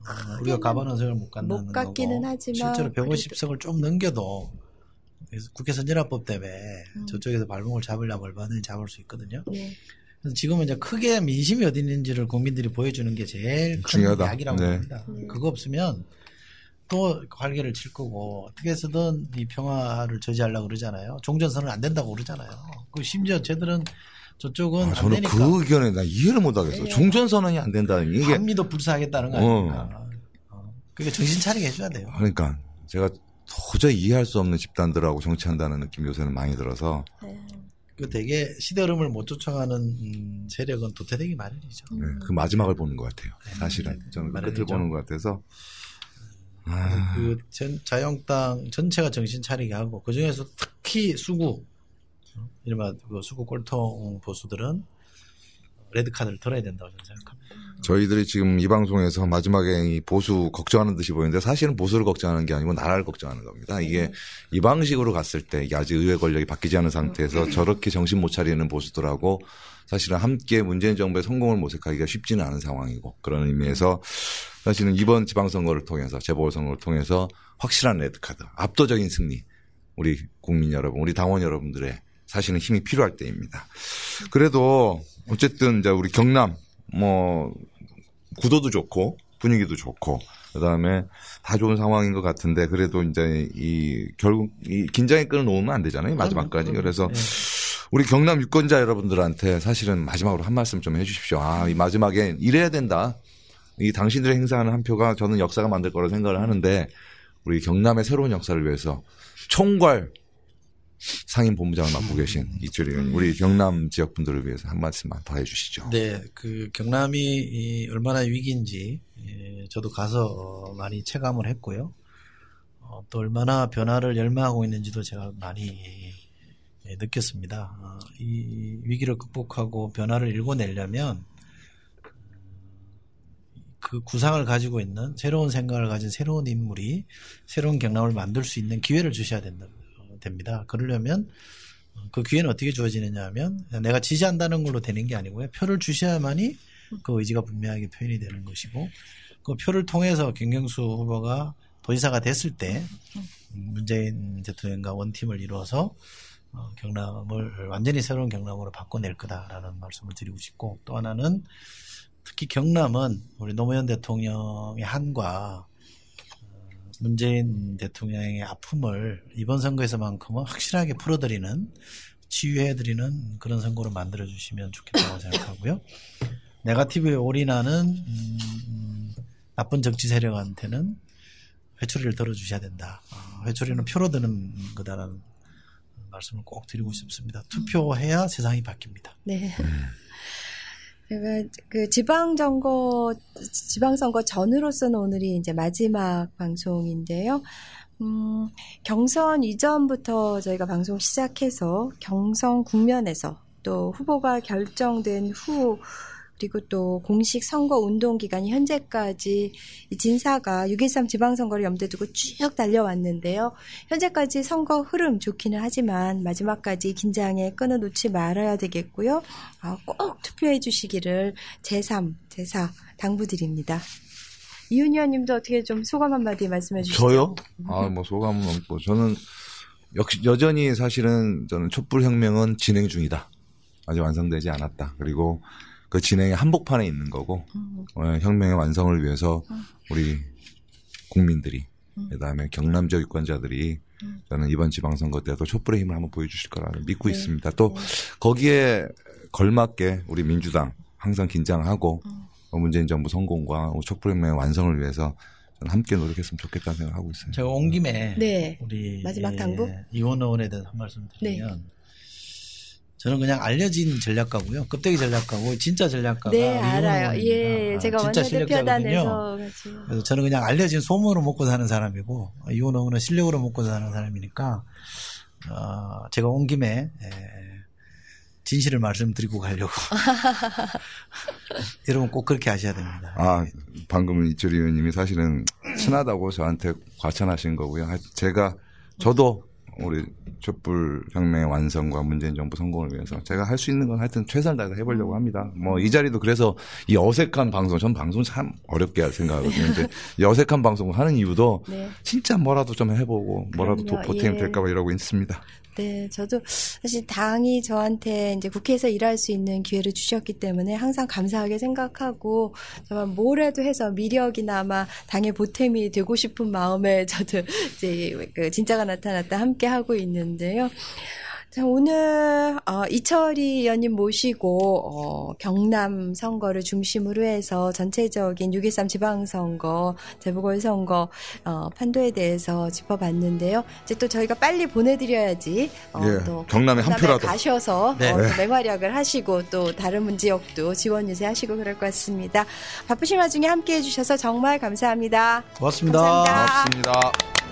어, 우리가 석을 못 간다는 못 갖기는 거고 하지만 실제로 150석을 좀 넘겨도 국회 선진화법 때문에 음. 저쪽에서 발목을 잡으려면 얼마든지 잡을 수 있거든요. 네. 그래서 지금은 이제 크게 민심이 어디 있는지를 국민들이 보여주는 게 제일 큰 중요하다. 약이라고 네. 봅니다. 네. 그거 없으면 또 활개를 칠 거고 어떻게 해서든 이 평화를 저지하려고 그러잖아요. 종전선언 안 된다고 그러잖아요. 그 심지어 쟤들은 저쪽은 아, 안 저는 되니까 그 의견에 나 이해를 못 하겠어. 네. 종전선언이 안 된다는 이게 한미도 불사하겠다는 거 아닙니까? 어. 그러니까 정신 차리게 해줘야 돼요. 그러니까 제가 도저히 이해할 수 없는 집단들하고 정치한다는 느낌 요새는 많이 들어서 네. 그 되게 시대 흐름을 못 쫓아가는 음, 세력은 도태되기 마련이죠. 네, 그 마지막을 보는 것 같아요. 네, 사실은 네, 저는 그. 끝을 보는 것 같아서 아, 그 전- 자유한국당 전체가 정신 차리게 하고 그 중에서 특히 수구 어, 이른바 그 수구 꼴통 보수들은 레드 카드를 들어야 된다고 저는 생각합니다. 저희들이 지금 이 방송에서 마지막에 이 보수 걱정하는 듯이 보이는데 사실은 보수를 걱정하는 게 아니고 나라를 걱정하는 겁니다. 이게 이 방식으로 갔을 때 이게 아직 의회 권력이 바뀌지 않은 상태에서 저렇게 정신 못 차리는 보수들하고 사실은 함께 문재인 정부의 성공을 모색하기가 쉽지는 않은 상황이고 그런 의미에서 사실은 이번 지방선거를 통해서 재보궐선거를 통해서 확실한 레드카드, 압도적인 승리 우리 국민 여러분, 우리 당원 여러분들의 사실은 힘이 필요할 때입니다. 그래도 어쨌든 이제 우리 경남 뭐 구도도 좋고 분위기도 좋고 그다음에 다 좋은 상황인 것 같은데 그래도 이제 이 결국 이 긴장의 끈을 놓으면 안 되잖아요 마지막까지 그래서 네. 우리 경남 유권자 여러분들한테 사실은 마지막으로 한 말씀 좀 해주십시오 아 이 마지막에 이래야 된다 이 당신들의 행사하는 한 표가 저는 역사가 만들 거라 생각을 하는데 우리 경남의 새로운 역사를 위해서 총괄 상임 본부장을 맡고 계신 이철희 의원 우리 경남 지역 분들을 위해서 한 말씀만 더 해주시죠. 네, 그 경남이 이 얼마나 위기인지 예, 저도 가서 어, 많이 체감을 했고요. 어, 또 얼마나 변화를 열망하고 있는지도 제가 많이 예, 느꼈습니다. 어, 이 위기를 극복하고 변화를 일궈내려면 그 구상을 가지고 있는 새로운 생각을 가진 새로운 인물이 새로운 경남을 만들 수 있는 기회를 주셔야 된다, 어, 됩니다. 그러려면 그 기회는 어떻게 주어지느냐 하면 내가 지지한다는 걸로 되는 게 아니고요. 표를 주셔야만이 그 의지가 분명하게 표현이 되는 것이고 그 표를 통해서 김경수 후보가 도지사가 됐을 때 문재인 대통령과 원팀을 이루어서 어, 경남을 완전히 새로운 경남으로 바꿔낼 거다라는 말씀을 드리고 싶고 또 하나는 특히 경남은 우리 노무현 대통령의 한과 어, 문재인 대통령의 아픔을 이번 선거에서만큼은 확실하게 풀어드리는 치유해드리는 그런 선거로 만들어 주시면 좋겠다고 생각하고요. 네가티브에 올인하는 음, 음, 나쁜 정치 세력한테는 회초리를 들어주셔야 된다. 어, 회초리는 표로 드는 거다라는 말씀을 꼭 드리고 싶습니다. 투표해야 세상이 바뀝니다. 네. 제가 그 지방선거 지방선거 전으로서는 오늘이 이제 마지막 방송인데요. 음, 경선 이전부터 저희가 방송 시작해서 경선 국면에서 또 후보가 결정된 후 그리고 또 공식 선거 운동 기간이 현재까지 이 진사가 6.13 지방선거를 염두에 두고 쭉 달려왔는데요. 현재까지 선거 흐름 좋기는 하지만 마지막까지 긴장의 끈을 놓지 말아야 되겠고요. 아, 꼭 투표해 주시기를 제3, 제4 당부드립니다. 이윤 의원님도 어떻게 좀 소감 한마디 말씀해 주시죠. 저요? 아, 뭐 소감은 없고 저는 역시 여전히 사실은 저는 촛불 혁명은 진행 중이다. 아직 완성되지 않았다. 그리고 그 진행의 한복판에 있는 거고 음, 어, 혁명의 완성을 위해서 우리 국민들이 음. 그다음에 경남 지역 유권자들이 음. 저는 이번 지방선거 때도 촛불의 힘을 한번 보여주실 거라 믿고 네. 있습니다. 또 네. 거기에 걸맞게 우리 민주당 항상 긴장하고 음. 어, 문재인 정부 성공과 촛불혁명의 완성을 위해서 저는 함께 노력했으면 좋겠다는 생각을 하고 있어요. 제가 온 김에 네. 우리 마지막 예, 당부? 이원 의원에 대해서 한 말씀 드리면 저는 그냥 알려진 전략가고요. 껍데기 전략가고 진짜 전략가가 네, 알아요. 예, 아, 제가 진짜 원내대표단에서 실력자거든요. 같이. 그래서 저는 그냥 알려진 소문으로 먹고 사는 사람이고 의원은 실력으로 먹고 사는 사람이니까 어, 제가 온 김에 에, 진실을 말씀드리고 가려고 여러분 꼭 그렇게 하셔야 됩니다. 아, 방금 이철희 의원님이 사실은 친하다고 저한테 과찬하신 거고요. 제가, 저도 우리 촛불 혁명의 완성과 문재인 정부 성공을 위해서 제가 할 수 있는 건 하여튼 최선을 다해서 해보려고 합니다. 뭐 이 자리도 그래서 이 어색한 방송, 전 방송 참 어렵게 생각하거든요. 근데 이 어색한 방송을 하는 이유도 네. 진짜 뭐라도 좀 해보고 뭐라도 또 그럼요. 보탬이 예. 될까봐 이러고 있습니다. 네, 저도 사실 당이 저한테 이제 국회에서 일할 수 있는 기회를 주셨기 때문에 항상 감사하게 생각하고 정말 뭐라도 해서 미력이나마 당의 보탬이 되고 싶은 마음에 저도 이제 그 진짜가 나타났다 함께 하고 있는데요. 자, 오늘 어, 이철희 의원님 모시고 어, 경남 선거를 중심으로 해서 전체적인 6.13 지방선거, 재보궐선거 어, 판도에 대해서 짚어봤는데요. 이제 또 저희가 빨리 보내드려야지 어, 예, 또 경남에 한 경남에 표라도. 가셔서 네. 어, 또 맹활약을 하시고 또 다른 지역도 지원 유세하시고 그럴 것 같습니다. 바쁘신 와중에 함께해 주셔서 정말 감사합니다. 고맙습니다. 감사합니다. 고맙습니다.